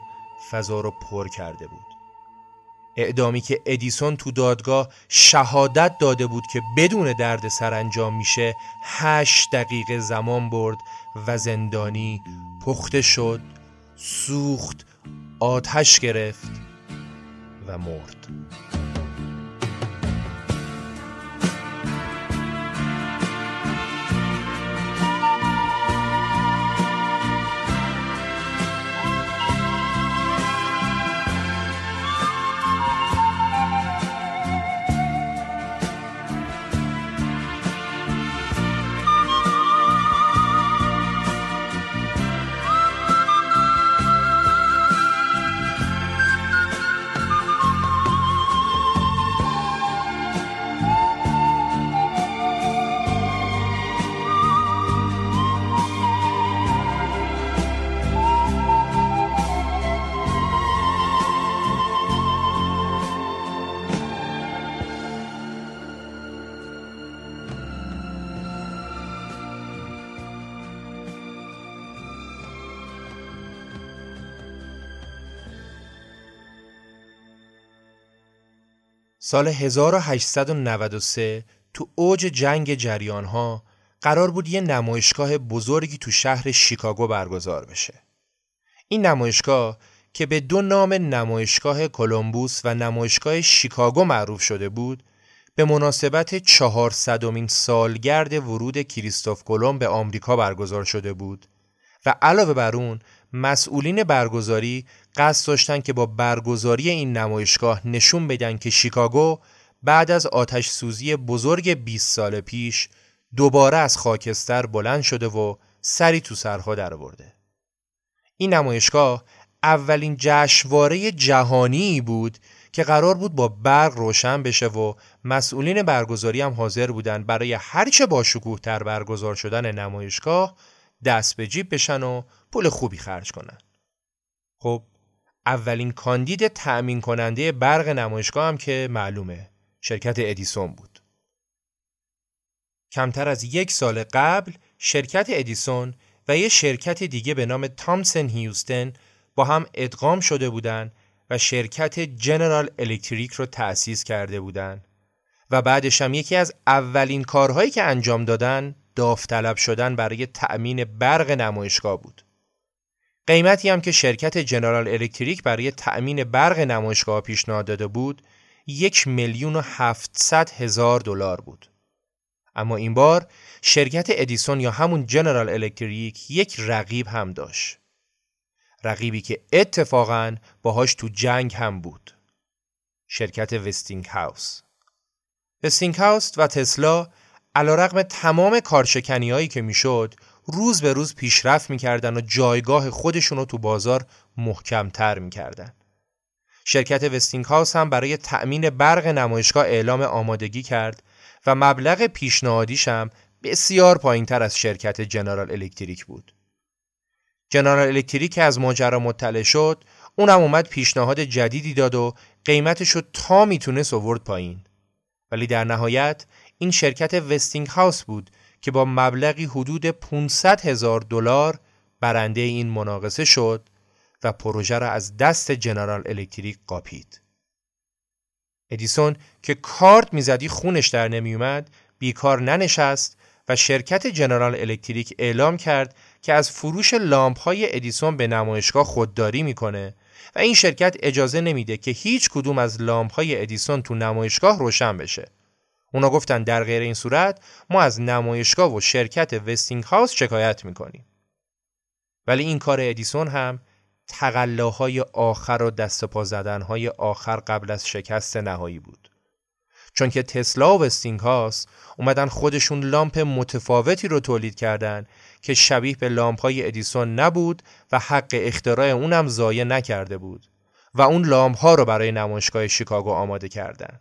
فضا رو پر کرده بود. اعدامی که ادیسون تو دادگاه شهادت داده بود که بدون درد سر انجام میشه هشت دقیقه زمان برد و زندانی پخته شد سوخت آتش گرفت و مرد. سال 1893 تو اوج جنگ جریان ها قرار بود یه نمایشگاه بزرگی تو شهر شیکاگو برگزار بشه. این نمایشگاه که به دو نام نمایشگاه کلمبوس و نمایشگاه شیکاگو معروف شده بود به مناسبت چهارصدمین سالگرد ورود کریستوف کلمب به آمریکا برگزار شده بود و علاوه بر اون مسئولین برگزاری قصد داشتن که با برگزاری این نمایشگاه نشون بدن که شیکاگو بعد از آتش سوزی بزرگ 20 سال پیش دوباره از خاکستر بلند شده و سری تو سرها درآورده. این نمایشگاه اولین جشنواره جهانی بود که قرار بود با برق روشن بشه و مسئولین برگزاری هم حاضر بودن برای هرچه با شکوه تر برگزار شدن نمایشگاه دست به جیب بشن و پول خوبی خرج کنن. خب اولین کاندید تأمین کننده برق نمایشگاه هم که معلومه شرکت ادیسون بود. کمتر از یک سال قبل شرکت ادیسون و یه شرکت دیگه به نام تامسن هیوستن با هم ادغام شده بودند و شرکت جنرال الکتریک رو تأسیس کرده بودند و بعدش هم یکی از اولین کارهایی که انجام دادن داوطلب شدن برای تأمین برق نمایشگاه بود. قیمتی هم که شرکت جنرال الکتریک برای تأمین برق نمایشگاه پیشنهاد داده بود یک میلیون و هفتصد هزار دلار بود. اما این بار شرکت ادیسون یا همون جنرال الکتریک یک رقیب هم داشت. رقیبی که اتفاقا باهاش تو جنگ هم بود. شرکت وستینگ هاوس. وستینگ هاوس و تسلا علی‌رغم تمام کارشکنی هایی که می‌شد روز به روز پیشرفت می‌کردن و جایگاه خودشون رو تو بازار محکمتر می‌کردن. شرکت وستینگ هاوس هم برای تأمین برق نمایشگاه اعلام آمادگی کرد و مبلغ پیشنهادیش هم بسیار پایین تر از شرکت جنرال الکتریک بود. جنرال الکتریک که از ماجرا مطلع شد اونم اومد پیشنهاد جدیدی داد و قیمتش رو تا می‌تونست آورد پایین. ولی در نهایت این شرکت وستینگ هاوس بود که با مبلغی حدود 500 هزار دلار برنده این مناقصه شد و پروژه را از دست جنرال الکتریک قاپید. ادیسون که کارد می‌زدی خونش در نمیومد بیکار ننشست و شرکت جنرال الکتریک اعلام کرد که از فروش لامپ های ادیسون به نمایشگاه خودداری می‌کنه و این شرکت اجازه نمیده که هیچ کدوم از لامپ های ادیسون تو نمایشگاه روشن بشه. اونا گفتن در غیر این صورت ما از نمایشگاه و شرکت وستینگ هاوس شکایت می‌کنیم. ولی این کار ادیسون هم تقلاهای آخر و دست پا زدنهای آخر قبل از شکست نهایی بود. چون که تسلا و وستینگ هاوس اومدن خودشون لامپ متفاوتی رو تولید کردن که شبیه به لامپ های ادیسون نبود و حق اختراع اونم ضایع نکرده بود و اون لامپ ها رو برای نمایشگاه شیکاگو آماده کردن.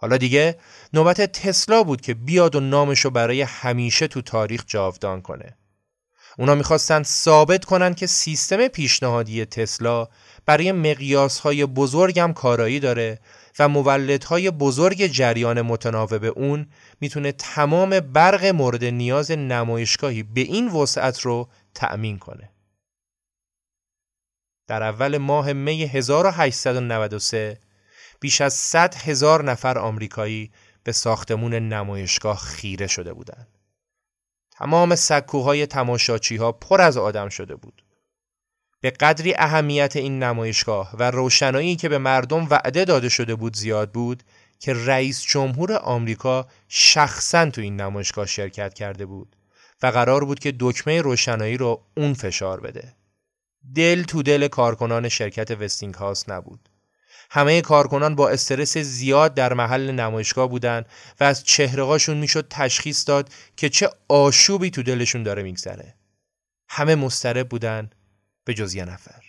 حالا دیگه نوبت تسلا بود که بیاد و نامش رو برای همیشه تو تاریخ جاودان کنه. اونا می‌خواستن ثابت کنن که سیستم پیشنهادی تسلا برای مقیاس های بزرگم کارایی داره و مولدهای بزرگ جریان متناوب اون می‌تونه تمام برق مورد نیاز نمایشگاهی به این وسعت رو تأمین کنه. در اول ماه می 1893 بیش از 100 هزار نفر آمریکایی به ساختمون نمایشگاه خیره شده بودند. تمام سکوهای تماشاچی ها پر از آدم شده بود. به قدری اهمیت این نمایشگاه و روشنایی که به مردم وعده داده شده بود زیاد بود که رئیس جمهور آمریکا شخصا تو این نمایشگاه شرکت کرده بود و قرار بود که دکمه روشنایی رو اون فشار بده. دل تو دل کارکنان شرکت وستینگ هاوس نبود. همه کارکنان با استرس زیاد در محل نمایشگاه بودند و از چهرهاشون می‌شد تشخیص داد که چه آشوبی تو دلشون داره میگذره. همه مسترب بودن به جز یه نفر.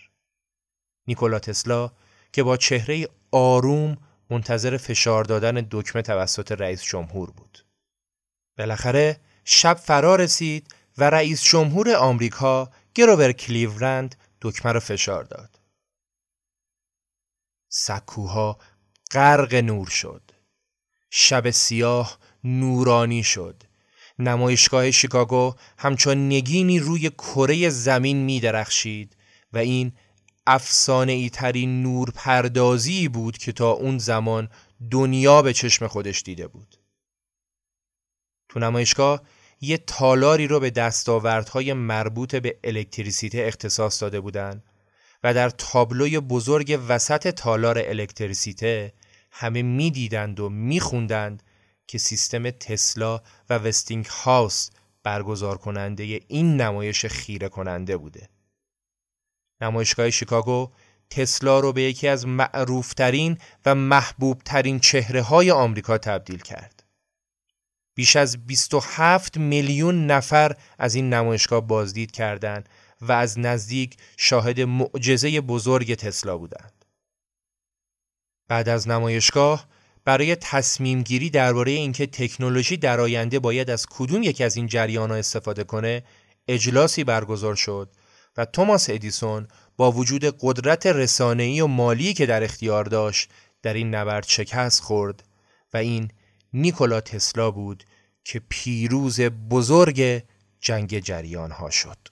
نیکولا تسلا که با چهره آروم منتظر فشار دادن دکمه توسط رئیس جمهور بود. بالاخره شب فرا رسید و رئیس جمهور آمریکا گروور کلیورند دکمه را فشار داد. سکوها غرق نور شد. شب سیاه نورانی شد. نمایشگاه شیکاگو همچون نگینی روی کره زمین می درخشید و این افسانه ای ترین نور پردازی بود که تا اون زمان دنیا به چشم خودش دیده بود. تو نمایشگاه یه تالاری رو به دستاوردهای مربوط به الکتریسیته اختصاص داده بودند و در تابلوی بزرگ وسط تالار الکتریسیته همه می‌دیدند و میخوندند که سیستم تسلا و وستینگ هاوس برگزار کننده این نمایش خیره کننده بوده. نمایشگاه شیکاگو تسلا رو به یکی از معروفترین و محبوبترین چهره های آمریکا تبدیل کرد. بیش از 27 میلیون نفر از این نمایشگاه بازدید کردند و از نزدیک شاهد معجزه بزرگ تسلا بودند. بعد از نمایشگاه برای تصمیم گیری درباره اینکه تکنولوژی در آینده باید از کدوم یکی از این جریان ها استفاده کنه اجلاسی برگزار شد و توماس ادیسون با وجود قدرت رسانه‌ای و مالی که در اختیار داشت در این نبرد شکست خورد و این نیکولا تسلا بود که پیروز بزرگ جنگ جریان ها شد.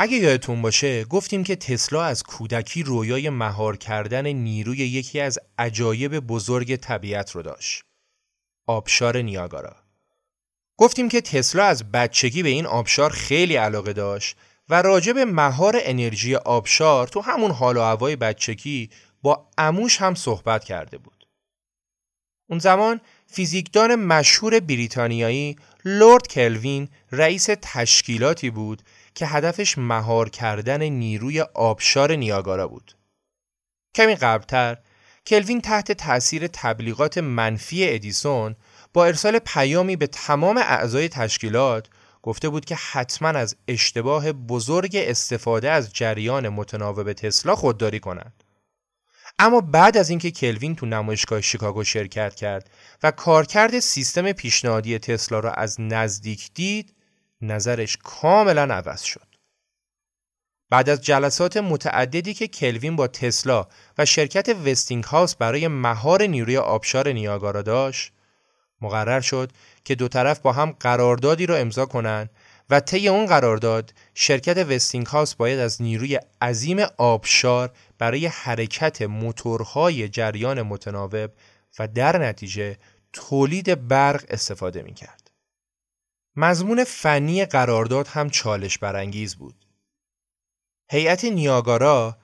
اگه یادتون باشه گفتیم که تسلا از کودکی رویای مهار کردن نیروی یکی از عجایب بزرگ طبیعت رو داشت. آبشار نیاگارا. گفتیم که تسلا از بچگی به این آبشار خیلی علاقه داشت و راجع به مهار انرژی آبشار تو همون حال و هوای بچگی با اموش هم صحبت کرده بود. اون زمان فیزیکدان مشهور بریتانیایی لورد کلوین رئیس تشکیلاتی بود که هدفش مهار کردن نیروی آبشار نیاگارا بود. کمی قبلتر کلوین تحت تأثیر تبلیغات منفی ادیسون با ارسال پیامی به تمام اعضای تشکیلات گفته بود که حتما از اشتباه بزرگ استفاده از جریان متناوب تسلا خودداری کنند. اما بعد از اینکه کلوین تو نمایشگاه شیکاگو شرکت کرد و کارکرد سیستم پیشنهادی تسلا را از نزدیک دید، نظرش کاملا عوض شد. بعد از جلسات متعددی که کلوین با تسلا و شرکت وستینگ هاوس برای مهار نیروی آبشار نیاگارا داشت، مقرر شد که دو طرف با هم قراردادی را امضا کنند و طی اون قرارداد شرکت وستینگ هاوس باید از نیروی عظیم آبشار برای حرکت موتورهای جریان متناوب و در نتیجه تولید برق استفاده می کرد. مضمون فنی قرارداد هم چالش برانگیز بود. هیئت نیاگارا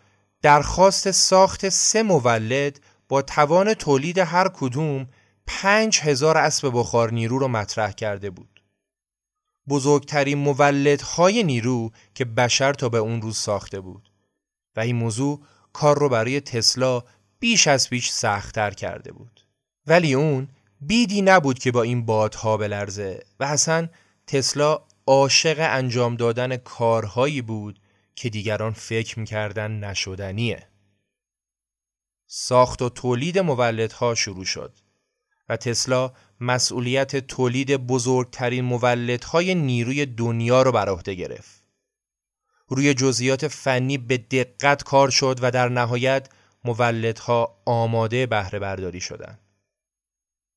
درخواست ساخت سه مولد با توان تولید هر کدوم پنج هزار اسب بخار نیرو رو مطرح کرده بود. بزرگترین مولدهای نیرو که بشر تا به اون روز ساخته بود و این موضوع کار رو برای تسلا بیش از پیش سختتر کرده بود. ولی اون بیدی نبود که با این بادها بلرزه و اصلا تسلا عاشق انجام دادن کارهایی بود که دیگران فکر می‌کردن نشدنیه. ساخت و تولید مولدها شروع شد و تسلا مسئولیت تولید بزرگترین مولدهای نیروی دنیا رو بر عهده گرفت. روی جزئیات فنی به دقت کار شد و در نهایت مولدها آماده بهره برداری شدند.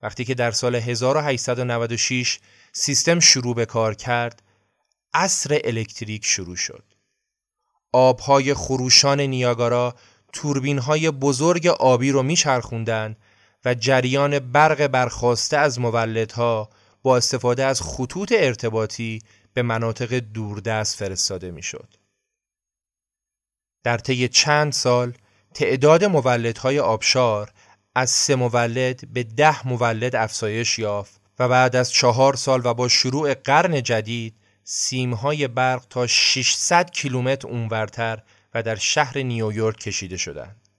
وقتی که در سال 1896 سیستم شروع به کار کرد، عصر الکتریک شروع شد. آبهای خروشان نیاگارا توربین های بزرگ آبی رو میچرخوندن و جریان برق برخواسته از مولدها با استفاده از خطوط ارتباطی به مناطق دوردست فرستاده می‌شد. در طی چند سال تعداد مولدهای آبشار از سه مولد به ده مولد افزایش یافت و بعد از چهار سال و با شروع قرن جدید سیمهای برق تا 600 کیلومتر اونورتر و در شهر نیویورک کشیده شدند.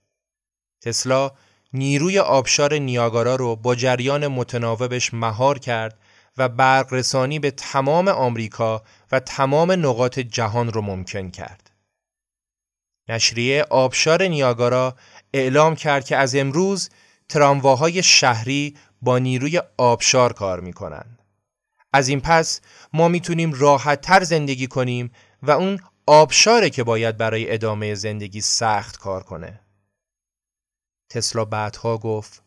تسلا نیروی آبشار نیاگارا رو با جریان متناوبش مهار کرد و برق رسانی به تمام آمریکا و تمام نقاط جهان رو ممکن کرد. نشریه آبشار نیاگارا اعلام کرد که از امروز ترامواهای شهری با نیروی آبشار کار می کنند. از این پس ما می‌تونیم راحت تر زندگی کنیم و اون آبشاره که باید برای ادامه زندگی سخت کار کنه. تسلا بعدها گفت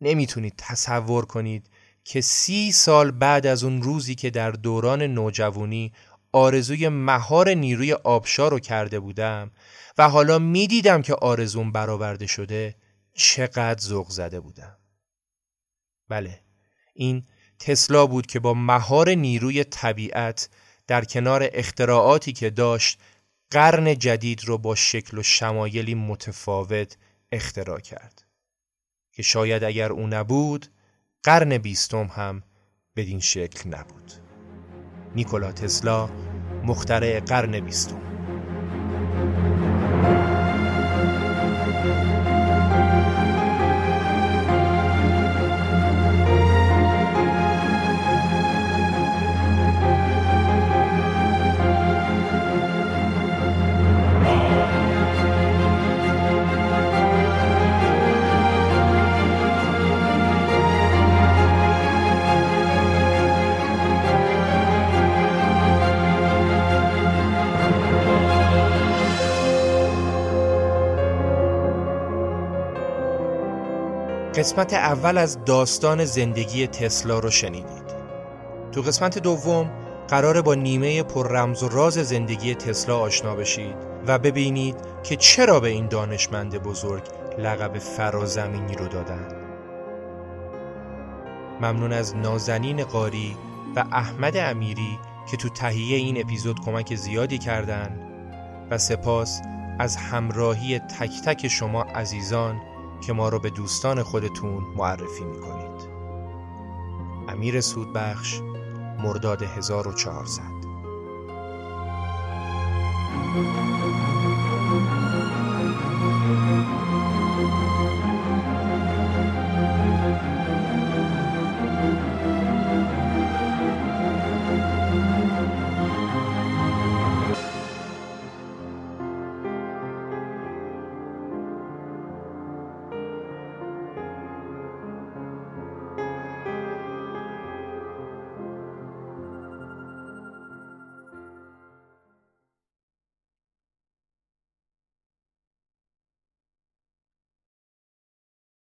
نمی‌تونید تصور کنید که سی سال بعد از اون روزی که در دوران نوجوانی آرزوی مهار نیروی آبشار رو کرده بودم و حالا می‌دیدم که آرزوم برآورده شده چقدر ذوق زده بودم. بله. این تسلا بود که با مهار نیروی طبیعت در کنار اختراعاتی که داشت قرن جدید رو با شکل و شمایلی متفاوت اختراع کرد. که شاید اگر او نبود قرن بیستم هم بدین شکل نبود. نیکولا تسلا مخترع قرن بیستم. قسمت اول از داستان زندگی تسلا رو شنیدید. تو قسمت دوم قرار با نیمه پر رمز و راز زندگی تسلا آشنا بشید و ببینید که چرا به این دانشمند بزرگ لقب فرازمینی رو دادن. ممنون از نازنین قاری و احمد امیری که تو تهیه این اپیزود کمک زیادی کردن و سپاس از همراهی تک تک شما عزیزان که ما رو به دوستان خودتون معرفی می‌کنید. امیر سودبخش مرداد 1400